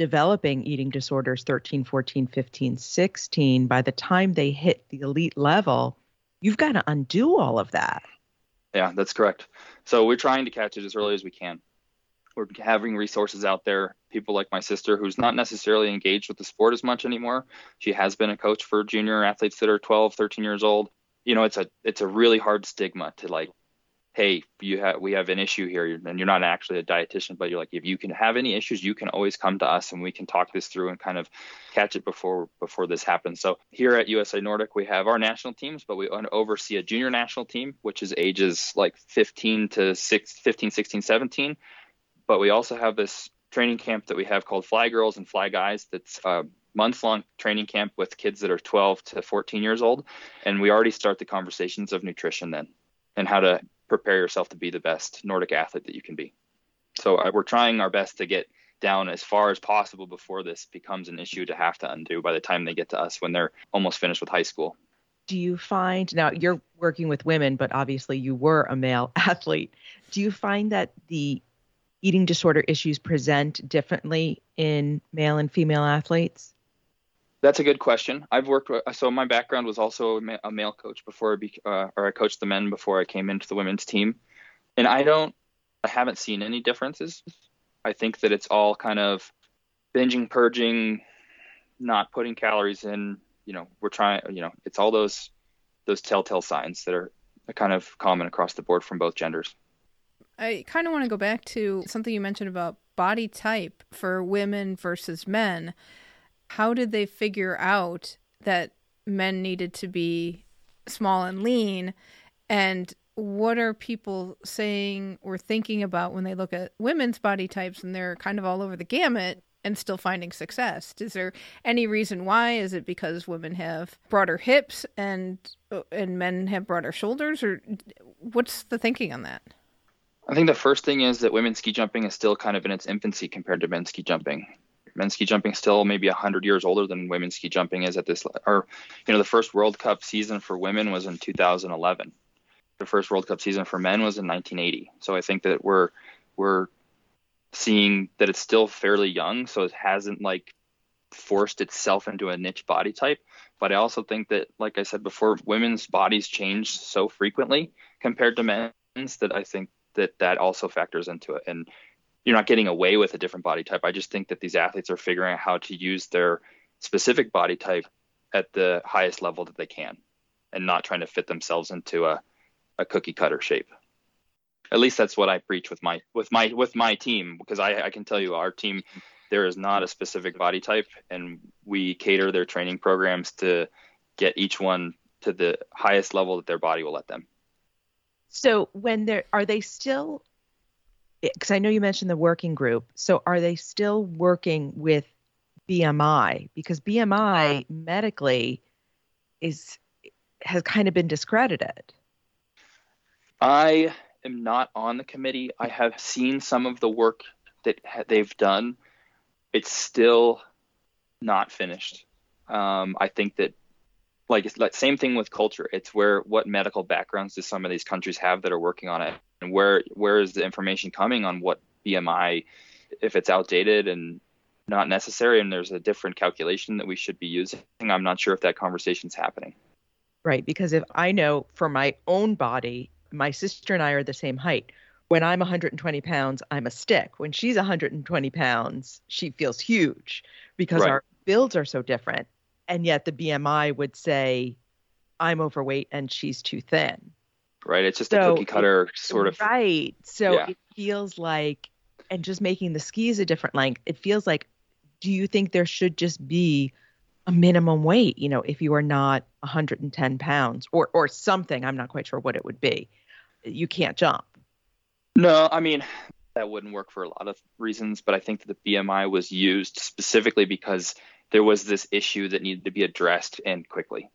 developing eating disorders 13, 14, 15, 16, by the time they hit the elite level, you've got to undo all of that. Yeah, that's correct. So we're trying to catch it as early as we can. We're having resources out there. People like my sister, who's not necessarily engaged with the sport as much anymore. She has been a coach for junior athletes that are 12, 13 years old. You know, it's a it's a really hard stigma to like hey, you have we have an issue here, and you're not actually a dietitian, but you're like, if you can have any issues, you can always come to us, and we can talk this through and kind of catch it before before this happens. So here at USA Nordic, we have our national teams, but we oversee a junior national team, which is ages like 15 to 6, 15, 16, 17. But we also have this training camp that we have called Fly Girls and Fly Guys. That's a month long training camp with kids that are 12 to 14 years old, and we already start the conversations of nutrition then and how to prepare yourself to be the best Nordic athlete that you can be. So we're trying our best to get down as far as possible before this becomes an issue to have to undo by the time they get to us when they're almost finished with high school. Do you find now you're working with women, but obviously you were a male athlete. Do you find that the eating disorder issues present differently in male and female athletes? That's a good question. I've worked with, so my background was also a male coach before I be, uh, or I coached the men before I came into the women's team. And I don't, I haven't seen any differences. I think that it's all kind of binging, purging, not putting calories in, you know, we're trying, you know, it's all those, those telltale signs that are kind of common across the board from both genders. I kind of want to go back to something you mentioned about body type for women versus men how did they figure out that men needed to be small and lean? And what are people saying or thinking about when they look at women's body types and they're kind of all over the gamut and still finding success? Is there any reason why? Is it because women have broader hips and and men have broader shoulders? Or what's the thinking on that? I think the first thing is that women's ski jumping is still kind of in its infancy compared to men's ski jumping men's ski jumping still maybe 100 years older than women's ski jumping is at this or you know the first world cup season for women was in 2011 the first world cup season for men was in 1980 so i think that we're we're seeing that it's still fairly young so it hasn't like forced itself into a niche body type. But i also think that like i said before women's bodies change so frequently compared to men's that i think that that also factors into it. And you're not getting away with a different body type. I just think that these athletes are figuring out how to use their specific body type at the highest level that they can and not trying to fit themselves into a, a cookie cutter shape. At least that's what I preach with my with my with my team because I, I can tell you our team there is not a specific body type and we cater their training programs to get each one to the highest level that their body will let them. So when they're are they still because I know you mentioned the working group. So are they still working with BMI? Because BMI medically is has kind of been discredited. I am not on the committee. I have seen some of the work that they've done. It's still not finished. Um, I think that like it's like same thing with culture. It's where what medical backgrounds do some of these countries have that are working on it and where where is the information coming on what BMI if it's outdated and not necessary and there's a different calculation that we should be using i'm not sure if that conversation's happening. Right because if i know for my own body my sister and i are the same height. When i'm 120 pounds i'm a stick. When she's 120 pounds she feels huge because right. our builds are so different. And yet the bmi would say i'm overweight and she's too thin right? It's just so a cookie cutter it, sort of right. So yeah. it feels like and just making the skis a different length, it feels like, do you think there should just be a minimum weight? You know, if you are not 110 pounds or or something, I'm not quite sure what it would be. You can't jump. No, I mean that wouldn't work for a lot of reasons, but I think that the BMI was used specifically because there was this issue that needed to be addressed and quickly.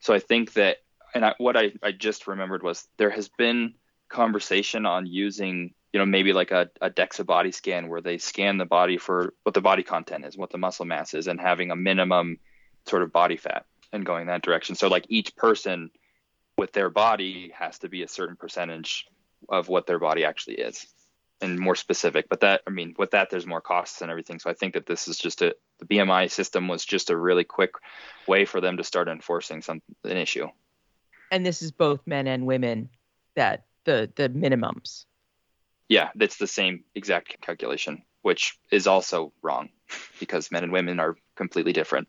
So I think that, and I, what I, I just remembered was there has been conversation on using, you know, maybe like a, a DEXA body scan where they scan the body for what the body content is, what the muscle mass is, and having a minimum sort of body fat and going that direction. So like each person with their body has to be a certain percentage of what their body actually is and more specific. But that, I mean, with that, there's more costs and everything. So I think that this is just a the BMI system was just a really quick way for them to start enforcing some an issue. And this is both men and women that the the minimums. Yeah, that's the same exact calculation, which is also wrong because men and women are completely different.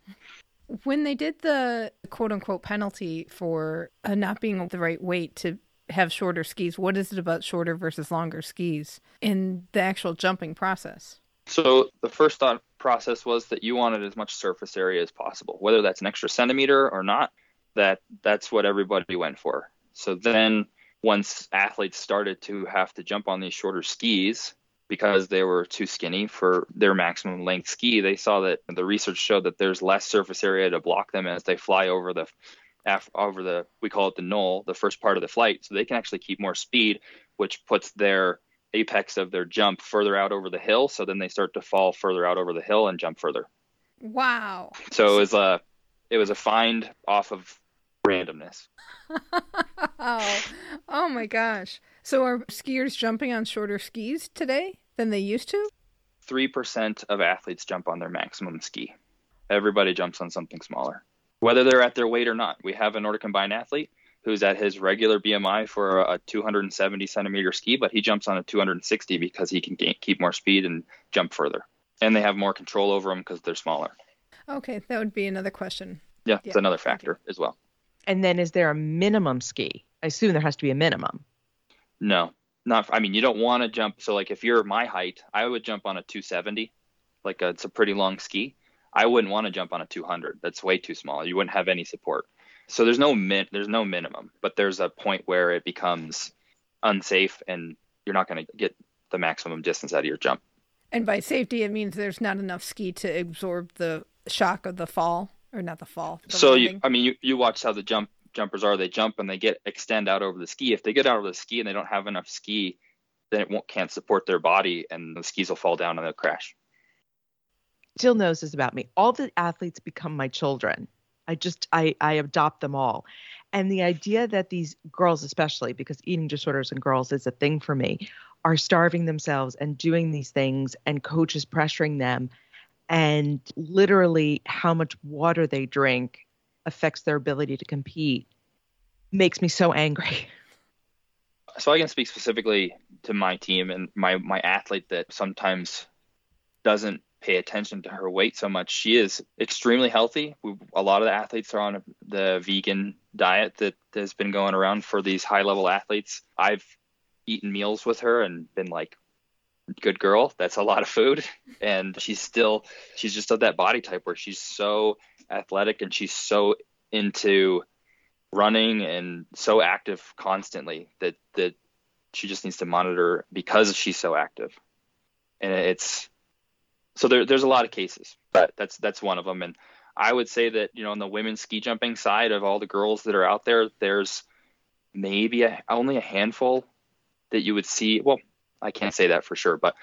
When they did the quote unquote penalty for uh, not being the right weight to have shorter skis, what is it about shorter versus longer skis in the actual jumping process? So the first thought process was that you wanted as much surface area as possible, whether that's an extra centimeter or not. That that's what everybody went for. So then once athletes started to have to jump on these shorter skis because they were too skinny for their maximum length ski, they saw that the research showed that there's less surface area to block them as they fly over the over the we call it the knoll, the first part of the flight, so they can actually keep more speed, which puts their apex of their jump further out over the hill. So then they start to fall further out over the hill and jump further. Wow. So it was a it was a find off of randomness. oh, oh my gosh. So are skiers jumping on shorter skis today than they used to? 3% of athletes jump on their maximum ski. Everybody jumps on something smaller, whether they're at their weight or not. We have a Nordic combined athlete who's at his regular BMI for a 270 centimeter ski, but he jumps on a 260 because he can gain, keep more speed and jump further. And they have more control over them because they're smaller. Okay, that would be another question. Yeah, it's another factor as well. And then is there a minimum ski? I assume there has to be a minimum. No, not. I mean, you don't want to jump. So, like, if you're my height, I would jump on a 270. Like, a, it's a pretty long ski. I wouldn't want to jump on a 200. That's way too small. You wouldn't have any support. So there's no min, there's no minimum, but there's a point where it becomes unsafe, and you're not going to get the maximum distance out of your jump. And by safety, it means there's not enough ski to absorb the shock of the fall, or not the fall. The so you, I mean, you, you watch how the jump jumpers are. They jump and they get extend out over the ski. If they get out of the ski and they don't have enough ski, then it won't can't support their body, and the skis will fall down and they'll crash. Jill knows this about me. All the athletes become my children. I just I I adopt them all. And the idea that these girls especially because eating disorders in girls is a thing for me are starving themselves and doing these things and coaches pressuring them and literally how much water they drink affects their ability to compete makes me so angry. So I can speak specifically to my team and my my athlete that sometimes doesn't pay attention to her weight so much. She is extremely healthy. We, a lot of the athletes are on the vegan diet that has been going around for these high level athletes. I've eaten meals with her and been like, good girl, that's a lot of food. And she's still, she's just of that body type where she's so athletic and she's so into running and so active constantly that, that she just needs to monitor because she's so active. And it's, so there, there's a lot of cases, but that's that's one of them. And I would say that you know on the women's ski jumping side of all the girls that are out there, there's maybe a, only a handful that you would see. Well, I can't say that for sure, but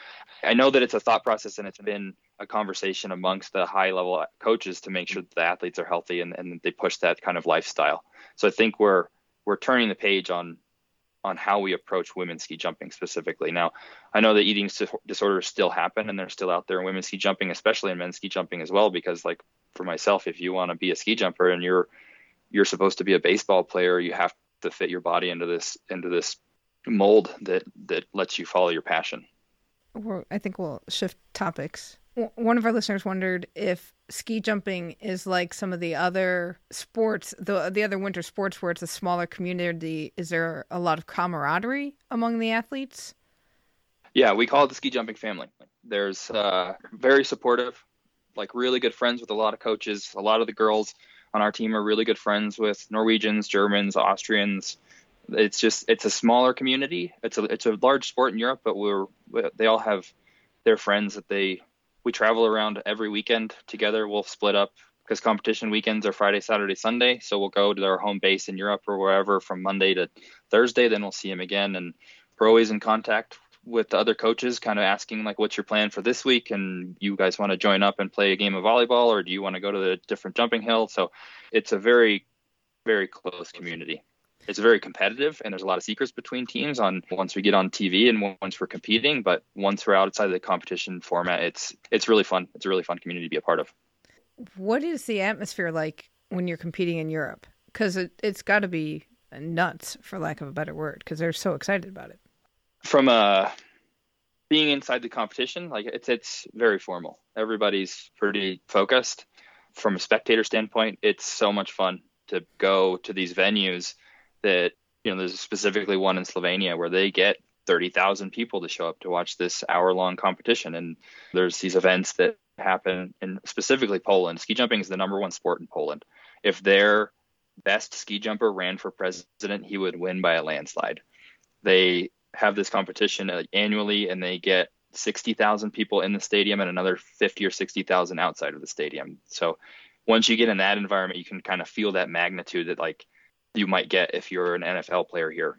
I know that it's a thought process and it's been a conversation amongst the high level coaches to make sure that the athletes are healthy and, and they push that kind of lifestyle. So I think we're we're turning the page on on how we approach women's ski jumping specifically. Now, I know that eating disorders still happen and they're still out there in women's ski jumping, especially in men's ski jumping as well. Because, like for myself, if you want to be a ski jumper and you're you're supposed to be a baseball player, you have to fit your body into this into this mold that that lets you follow your passion. I think we'll shift topics one of our listeners wondered if ski jumping is like some of the other sports, the the other winter sports where it's a smaller community. Is there a lot of camaraderie among the athletes? Yeah, we call it the ski jumping family. There's uh, very supportive, like really good friends with a lot of coaches. A lot of the girls on our team are really good friends with Norwegians, Germans, Austrians. It's just it's a smaller community. It's a it's a large sport in Europe, but we're they all have their friends that they we travel around every weekend together. We'll split up because competition weekends are Friday, Saturday, Sunday. So we'll go to their home base in Europe or wherever from Monday to Thursday. Then we'll see them again, and we're always in contact with the other coaches, kind of asking like, "What's your plan for this week?" And you guys want to join up and play a game of volleyball, or do you want to go to the different jumping hill? So it's a very, very close community. It's very competitive, and there's a lot of secrets between teams on once we get on TV and once we're competing. But once we're outside of the competition format, it's it's really fun. It's a really fun community to be a part of. What is the atmosphere like when you're competing in Europe? Because it, it's got to be nuts, for lack of a better word, because they're so excited about it from uh being inside the competition, like it's it's very formal. Everybody's pretty focused. From a spectator standpoint, it's so much fun to go to these venues that you know there's specifically one in Slovenia where they get 30,000 people to show up to watch this hour long competition and there's these events that happen in specifically Poland. Ski jumping is the number one sport in Poland. If their best ski jumper ran for president, he would win by a landslide. They have this competition uh, annually, and they get 60,000 people in the stadium and another 50 or 60,000 outside of the stadium. So once you get in that environment, you can kind of feel that magnitude that like you might get if you're an NFL player here.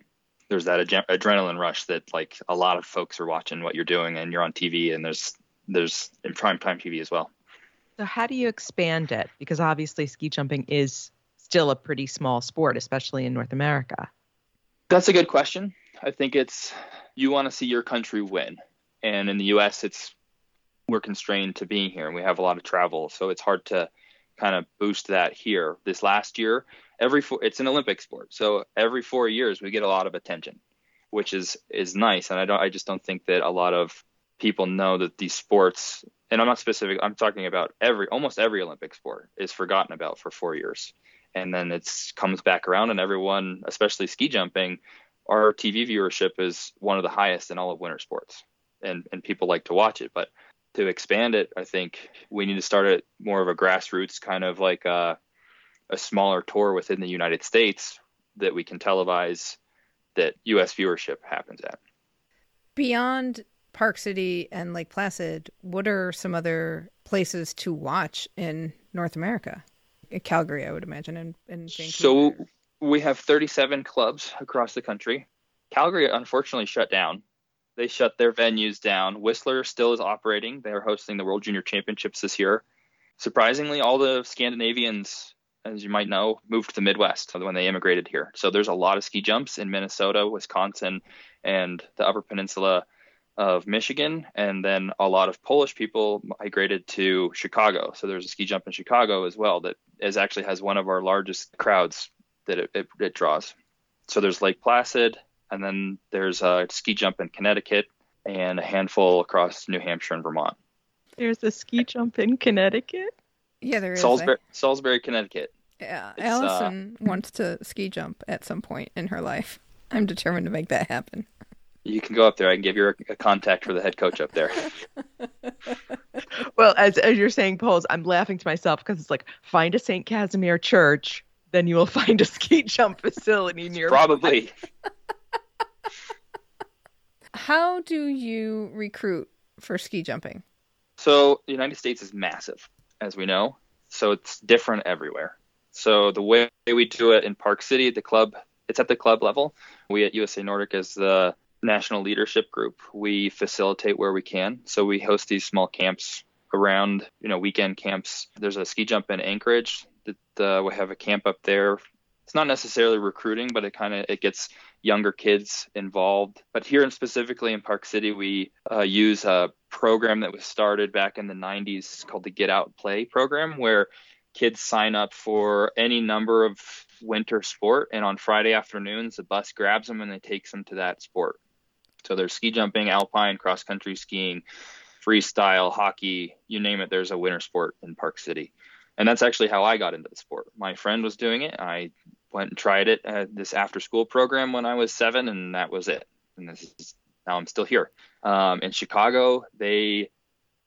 There's that ad- adrenaline rush that like a lot of folks are watching what you're doing, and you're on TV, and there's there's in prime time TV as well. So how do you expand it? Because obviously ski jumping is still a pretty small sport, especially in North America. That's a good question. I think it's you want to see your country win, and in the U.S. it's we're constrained to being here, and we have a lot of travel, so it's hard to kind of boost that here. This last year, every four, it's an Olympic sport, so every four years we get a lot of attention, which is is nice, and I don't I just don't think that a lot of people know that these sports and I'm not specific I'm talking about every almost every Olympic sport is forgotten about for 4 years and then it comes back around and everyone especially ski jumping our TV viewership is one of the highest in all of winter sports, and and people like to watch it. But to expand it, I think we need to start it more of a grassroots kind of like a, a smaller tour within the United States that we can televise that U.S. viewership happens at. Beyond Park City and Lake Placid, what are some other places to watch in North America? In Calgary, I would imagine, and, and So we have 37 clubs across the country. Calgary unfortunately shut down. They shut their venues down. Whistler still is operating. They are hosting the World Junior Championships this year. Surprisingly, all the Scandinavians, as you might know, moved to the Midwest when they immigrated here. So there's a lot of ski jumps in Minnesota, Wisconsin, and the Upper Peninsula of Michigan, and then a lot of Polish people migrated to Chicago. So there's a ski jump in Chicago as well that is actually has one of our largest crowds that it, it, it draws. So there's Lake Placid, and then there's a ski jump in Connecticut, and a handful across New Hampshire and Vermont. There's a ski jump in Connecticut. Yeah, there is. Salisbury, Salisbury Connecticut. Yeah, it's, Alison uh, wants to ski jump at some point in her life. I'm determined to make that happen. You can go up there. I can give you a, a contact for the head coach up there. well, as as you're saying, poles, I'm laughing to myself because it's like find a St. Casimir church then you will find a ski jump facility near. Probably. How do you recruit for ski jumping? So the United States is massive, as we know. So it's different everywhere. So the way we do it in Park City, the club, it's at the club level. We at USA Nordic is the national leadership group, we facilitate where we can. So we host these small camps around, you know, weekend camps. There's a ski jump in Anchorage that uh, we have a camp up there. It's not necessarily recruiting, but it kind of it gets younger kids involved. But here, and specifically in Park City, we uh, use a program that was started back in the 90s called the Get Out Play program, where kids sign up for any number of winter sport, and on Friday afternoons, the bus grabs them and they takes them to that sport. So there's ski jumping, alpine, cross country skiing, freestyle, hockey, you name it. There's a winter sport in Park City and that's actually how I got into the sport. My friend was doing it. I went and tried it at this after school program when I was seven, and that was it. And this is now I'm still here. Um, in Chicago, they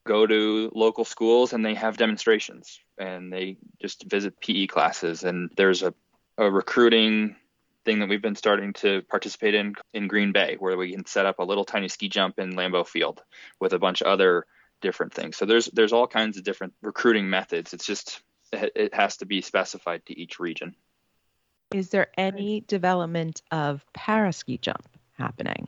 go to local schools and they have demonstrations and they just visit PE classes. And there's a, a recruiting thing that we've been starting to participate in in Green Bay, where we can set up a little tiny ski jump in Lambeau Field with a bunch of other different things. So there's there's all kinds of different recruiting methods. It's just it has to be specified to each region. Is there any development of para ski jump happening?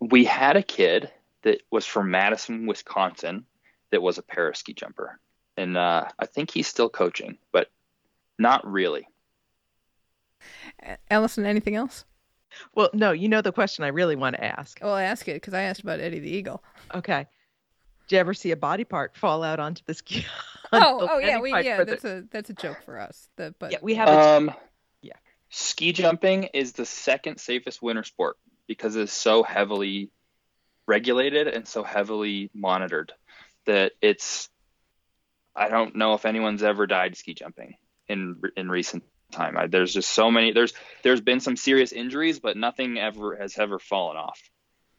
We had a kid that was from Madison, Wisconsin, that was a para ski jumper, and uh, I think he's still coaching, but not really. Alison, anything else? Well, no, you know the question I really want to ask. Well, I ask it because I asked about Eddie the Eagle. Okay. Did you ever see a body part fall out onto the ski? oh, oh yeah, we yeah, that's the... a that's a joke for us. The, but yeah, we have. A... Um, yeah, ski jumping is the second safest winter sport because it's so heavily regulated and so heavily monitored that it's. I don't know if anyone's ever died ski jumping in in recent time. I, there's just so many. There's there's been some serious injuries, but nothing ever has ever fallen off,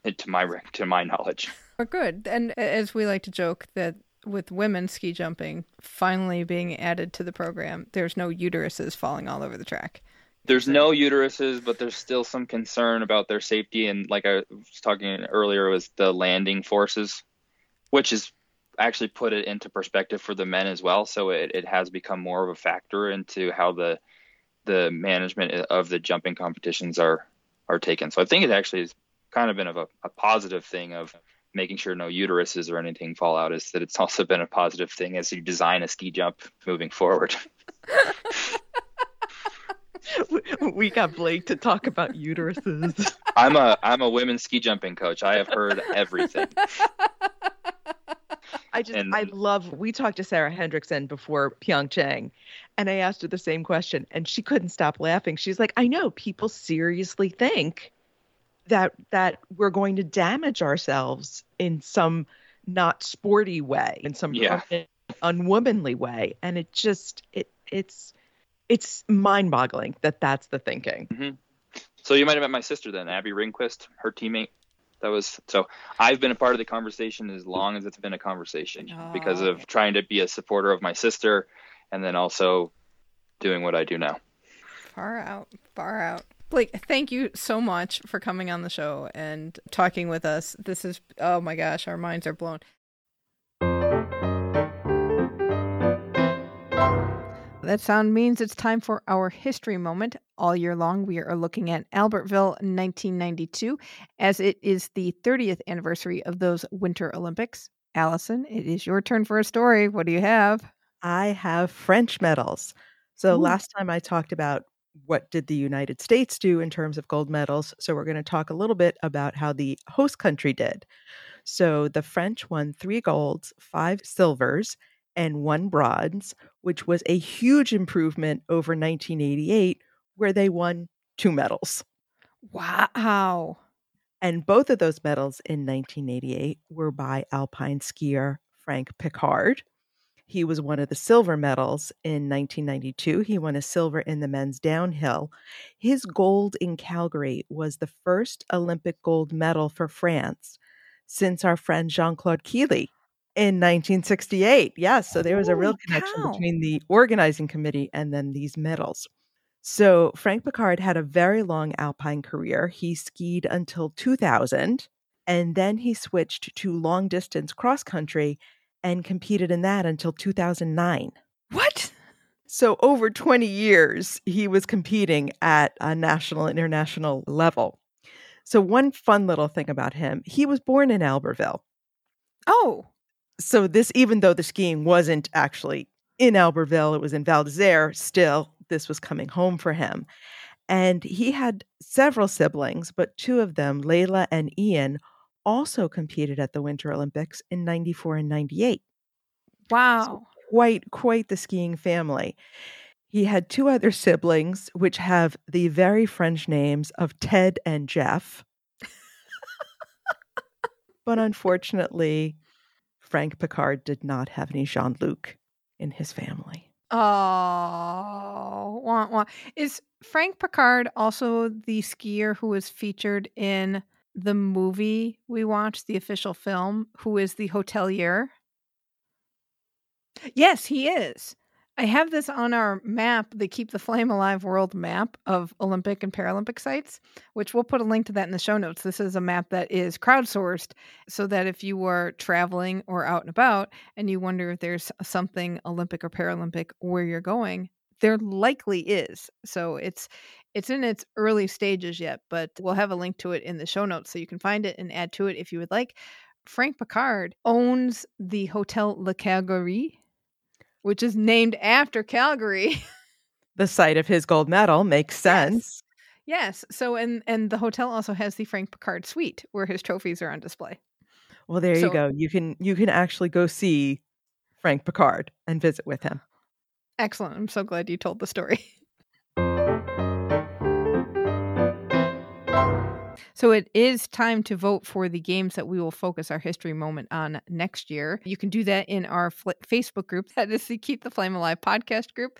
eh, to my to my knowledge. We're good, and as we like to joke that with women ski jumping finally being added to the program, there's no uteruses falling all over the track. There's no uteruses, but there's still some concern about their safety. And like I was talking earlier, was the landing forces, which is actually put it into perspective for the men as well. So it, it has become more of a factor into how the the management of the jumping competitions are are taken. So I think it actually has kind of been of a, a positive thing of making sure no uteruses or anything fall out is that it's also been a positive thing as you design a ski jump moving forward. we got Blake to talk about uteruses. I'm a I'm a women's ski jumping coach. I have heard everything. I just and, I love we talked to Sarah Hendrickson before Pyeongchang and I asked her the same question and she couldn't stop laughing. She's like, "I know people seriously think that that we're going to damage ourselves in some not sporty way, in some yeah. unwomanly way." And it just it it's it's mind-boggling that that's the thinking. Mm-hmm. So you might have met my sister then, Abby Ringquist, her teammate that was so I've been a part of the conversation as long as it's been a conversation oh. because of trying to be a supporter of my sister and then also doing what I do now. Far out, far out. Blake, thank you so much for coming on the show and talking with us. This is oh my gosh, our minds are blown. That sound means it's time for our history moment. All year long, we are looking at Albertville 1992, as it is the 30th anniversary of those Winter Olympics. Alison, it is your turn for a story. What do you have? I have French medals. So Ooh. last time I talked about what did the United States do in terms of gold medals. So we're going to talk a little bit about how the host country did. So the French won three golds, five silvers, and one bronze, which was a huge improvement over 1988, where they won two medals. Wow. And both of those medals in 1988 were by alpine skier Franck Piccard. He was one of the silver medals in 1992. He won a silver in the men's downhill. His gold in Calgary was the first Olympic gold medal for France since our friend Jean Claude Killy in 1968. Yes, so there was a real oh, connection cow. between the organizing committee and then these medals. So Franck Piccard had a very long alpine career. He skied until 2000 and then he switched to long distance cross country and competed in that until 2009. What? So over 20 years he was competing at a national international level. So one fun little thing about him, he was born in Albertville. Oh so this even though the skiing wasn't actually in Albertville, it was in Val d'Isere, still this was coming home for him. And he had several siblings, but two of them, Leila and Ian, also competed at the Winter Olympics in 94 and 98. Wow. So quite quite the skiing family. He had two other siblings which have the very French names of Ted and Jeff. but unfortunately, Franck Piccard did not have any Jean Luc in his family. Oh, wah, wah. is Franck Piccard also the skier who was featured in the movie we watched, the official film, who is the hotelier? Yes, he is. I have this on our map, the Keep the Flame Alive World map of Olympic and Paralympic sites, which we'll put a link to that in the show notes. This is a map that is crowdsourced so that if you are traveling or out and about and you wonder if there's something Olympic or Paralympic where you're going, there likely is. So it's it's in its early stages yet, but we'll have a link to it in the show notes so you can find it and add to it if you would like. Franck Piccard owns the Hotel Le Calgary which is named after Calgary. the site of his gold medal makes sense. Yes. yes. So and and the hotel also has the Franck Piccard suite where his trophies are on display. Well, there so, you go. You can you can actually go see Franck Piccard and visit with him. Excellent. I'm so glad you told the story. So it is time to vote for the games that we will focus our history moment on next year. You can do that in our Facebook group. That is the Keep the Flame Alive podcast group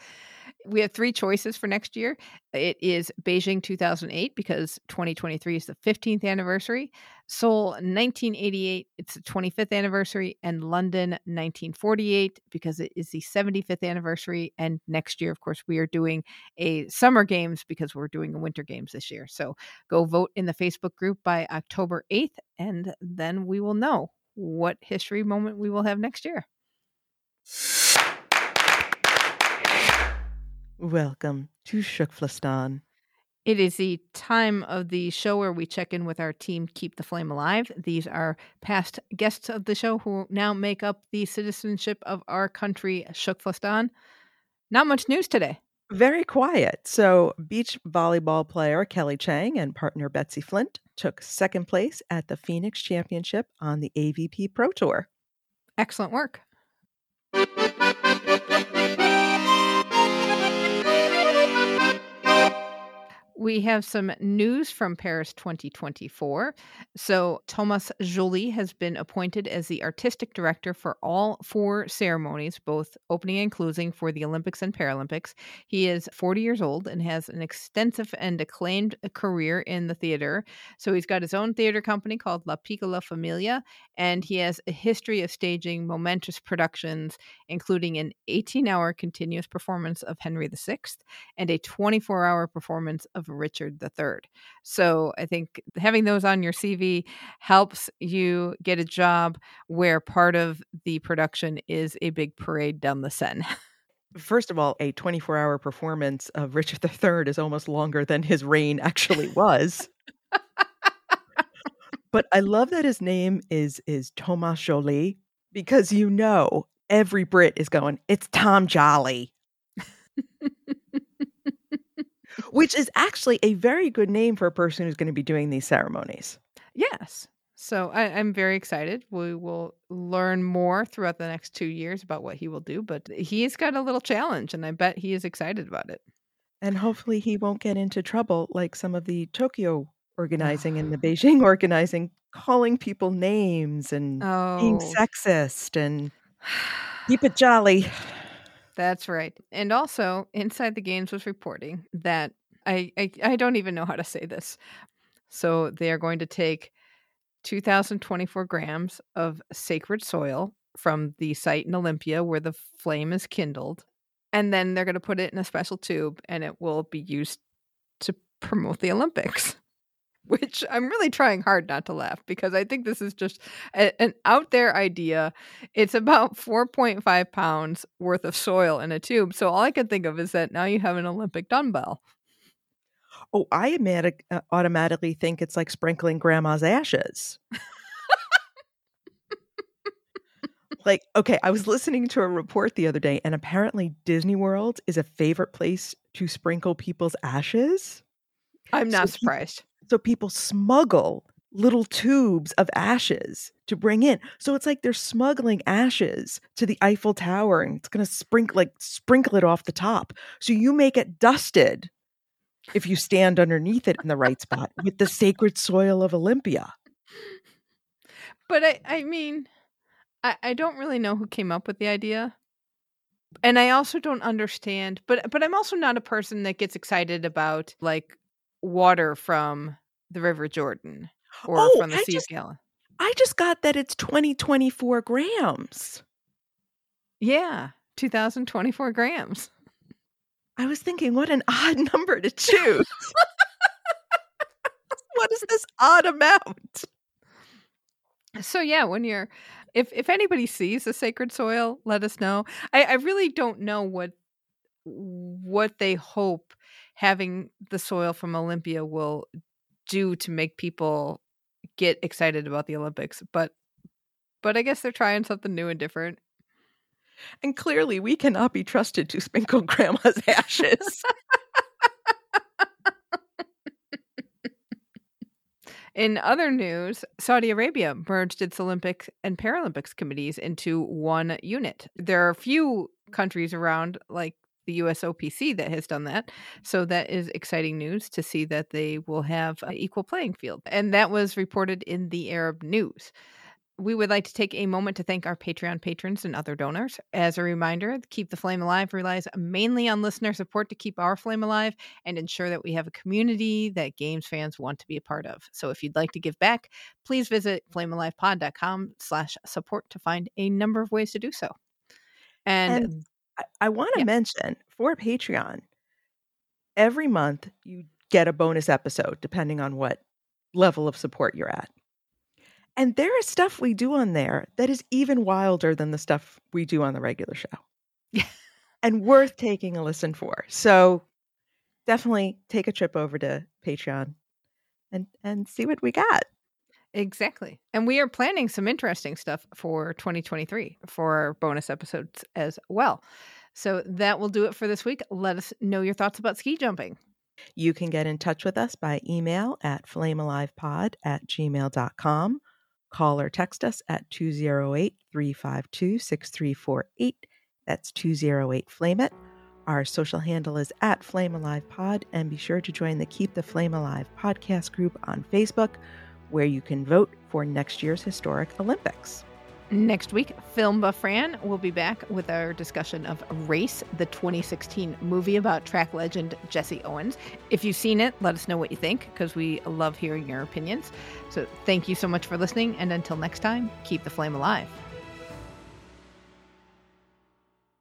we have three choices for next year. It is Beijing 2008 because 2023 is the 15th anniversary, Seoul 1988, it's the 25th anniversary, and London 1948 because it is the 75th anniversary. And next year, of course, we are doing a summer games because we're doing a winter games this year. So go vote in the Facebook group by October 8th, and then we will know what history moment we will have next year. Welcome to TKFLASTAN. It is the time of the show where we check in with our team, Keep the Flame Alive. These are past guests of the show who now make up the citizenship of our country, TKFLASTAN. Not much news today. Very quiet. So, beach volleyball player Kelly Cheng and partner Betsy Flint took second place at the Phoenix Championship on the AVP Pro Tour. Excellent work. We have some news from Paris 2024. So, Thomas Joly has been appointed as the artistic director for all four ceremonies, both opening and closing for the Olympics and Paralympics. He is 40 years old and has an extensive and acclaimed career in the theater. So, he's got his own theater company called La Piccola Familia, and he has a history of staging momentous productions, including an 18 hour continuous performance of Henry VI and a 24 hour performance of Richard III. So I think having those on your CV helps you get a job where part of the production is a big parade down the Seine. First of all, a 24 hour performance of Richard III is almost longer than his reign actually was. but I love that his name is is Thomas Joly because you know every Brit is going, it's Tom Jolly which is actually a very good name for a person who's going to be doing these ceremonies. Yes. So I, am very excited. We will learn more throughout the next two years about what he will do, but he's got a little challenge, and I bet he is excited about it. And hopefully, he won't get into trouble like some of the Tokyo organizing and the Beijing organizing, calling people names and oh. being sexist and keep it jolly. That's right. And also, Inside the Games was reporting that I, I, I don't even know how to say this. So they are going to take 2,024 grams of sacred soil from the site in Olympia where the flame is kindled, and then they're going to put it in a special tube, and it will be used to promote the Olympics which I'm really trying hard not to laugh because I think this is just a, an out there idea. It's about 4.5 pounds worth of soil in a tube. So all I can think of is that now you have an Olympic dumbbell. Oh, I uh, automatically think it's like sprinkling grandma's ashes. like, okay, I was listening to a report the other day, and apparently Disney World is a favorite place to sprinkle people's ashes. I'm not so surprised. So people smuggle little tubes of ashes to bring in. So it's like they're smuggling ashes to the Eiffel Tower and it's going to sprinkle like sprinkle it off the top. So you make it dusted if you stand underneath it in the right spot with the sacred soil of Olympia. But I I mean I I don't really know who came up with the idea. And I also don't understand, but but I'm also not a person that gets excited about like water from the River Jordan. or Oh, from the I sea just- of Galilee. I just got that it's 2024 grams. Yeah, 2,024 grams. I was thinking, what an odd number to choose. what is this odd amount? So yeah, when you're if if anybody sees the sacred soil, let us know. I, I really don't know what what they hope having the soil from Olympia will do to make people get excited about the Olympics, but but I guess they're trying something new and different. And clearly, we cannot be trusted to sprinkle grandma's ashes. In other news, Saudi Arabia merged its Olympic and Paralympics committees into one unit. There are a few countries around, like the USOPC, that has done that. So that is exciting news to see that they will have an equal playing field. And that was reported in the Arab news. We would like to take a moment to thank our Patreon patrons and other donors. As a reminder, Keep the Flame Alive relies mainly on listener support to keep our flame alive and ensure that we have a community that games fans want to be a part of. So if you'd like to give back, please visit flamealivepod.com slash support to find a number of ways to do so. And, And I, I want to Yeah. mention for Patreon, every month you get a bonus episode depending on what level of support you're at. And there is stuff we do on there that is even wilder than the stuff we do on the regular show. Yeah. and worth taking a listen for. So definitely take a trip over to Patreon and and see what we got. Exactly. And we are planning some interesting stuff for 2023 for bonus episodes as well. So that will do it for this week. Let us know your thoughts about ski jumping. You can get in touch with us by email at flamealivepod at gmail.com. Call or text us at 208 352 6348. That's 208 Flame It. Our social handle is at Flame Alive Pod, and be sure to join the Keep the Flame Alive podcast group on Facebook, where you can vote for next year's historic Olympics. Next week, Film Buff Fran will be back with our discussion of Race, the 2016 movie about track legend Jesse Owens. If you've seen it, let us know what you think because we love hearing your opinions. So thank you so much for listening, and until next time, keep the flame alive.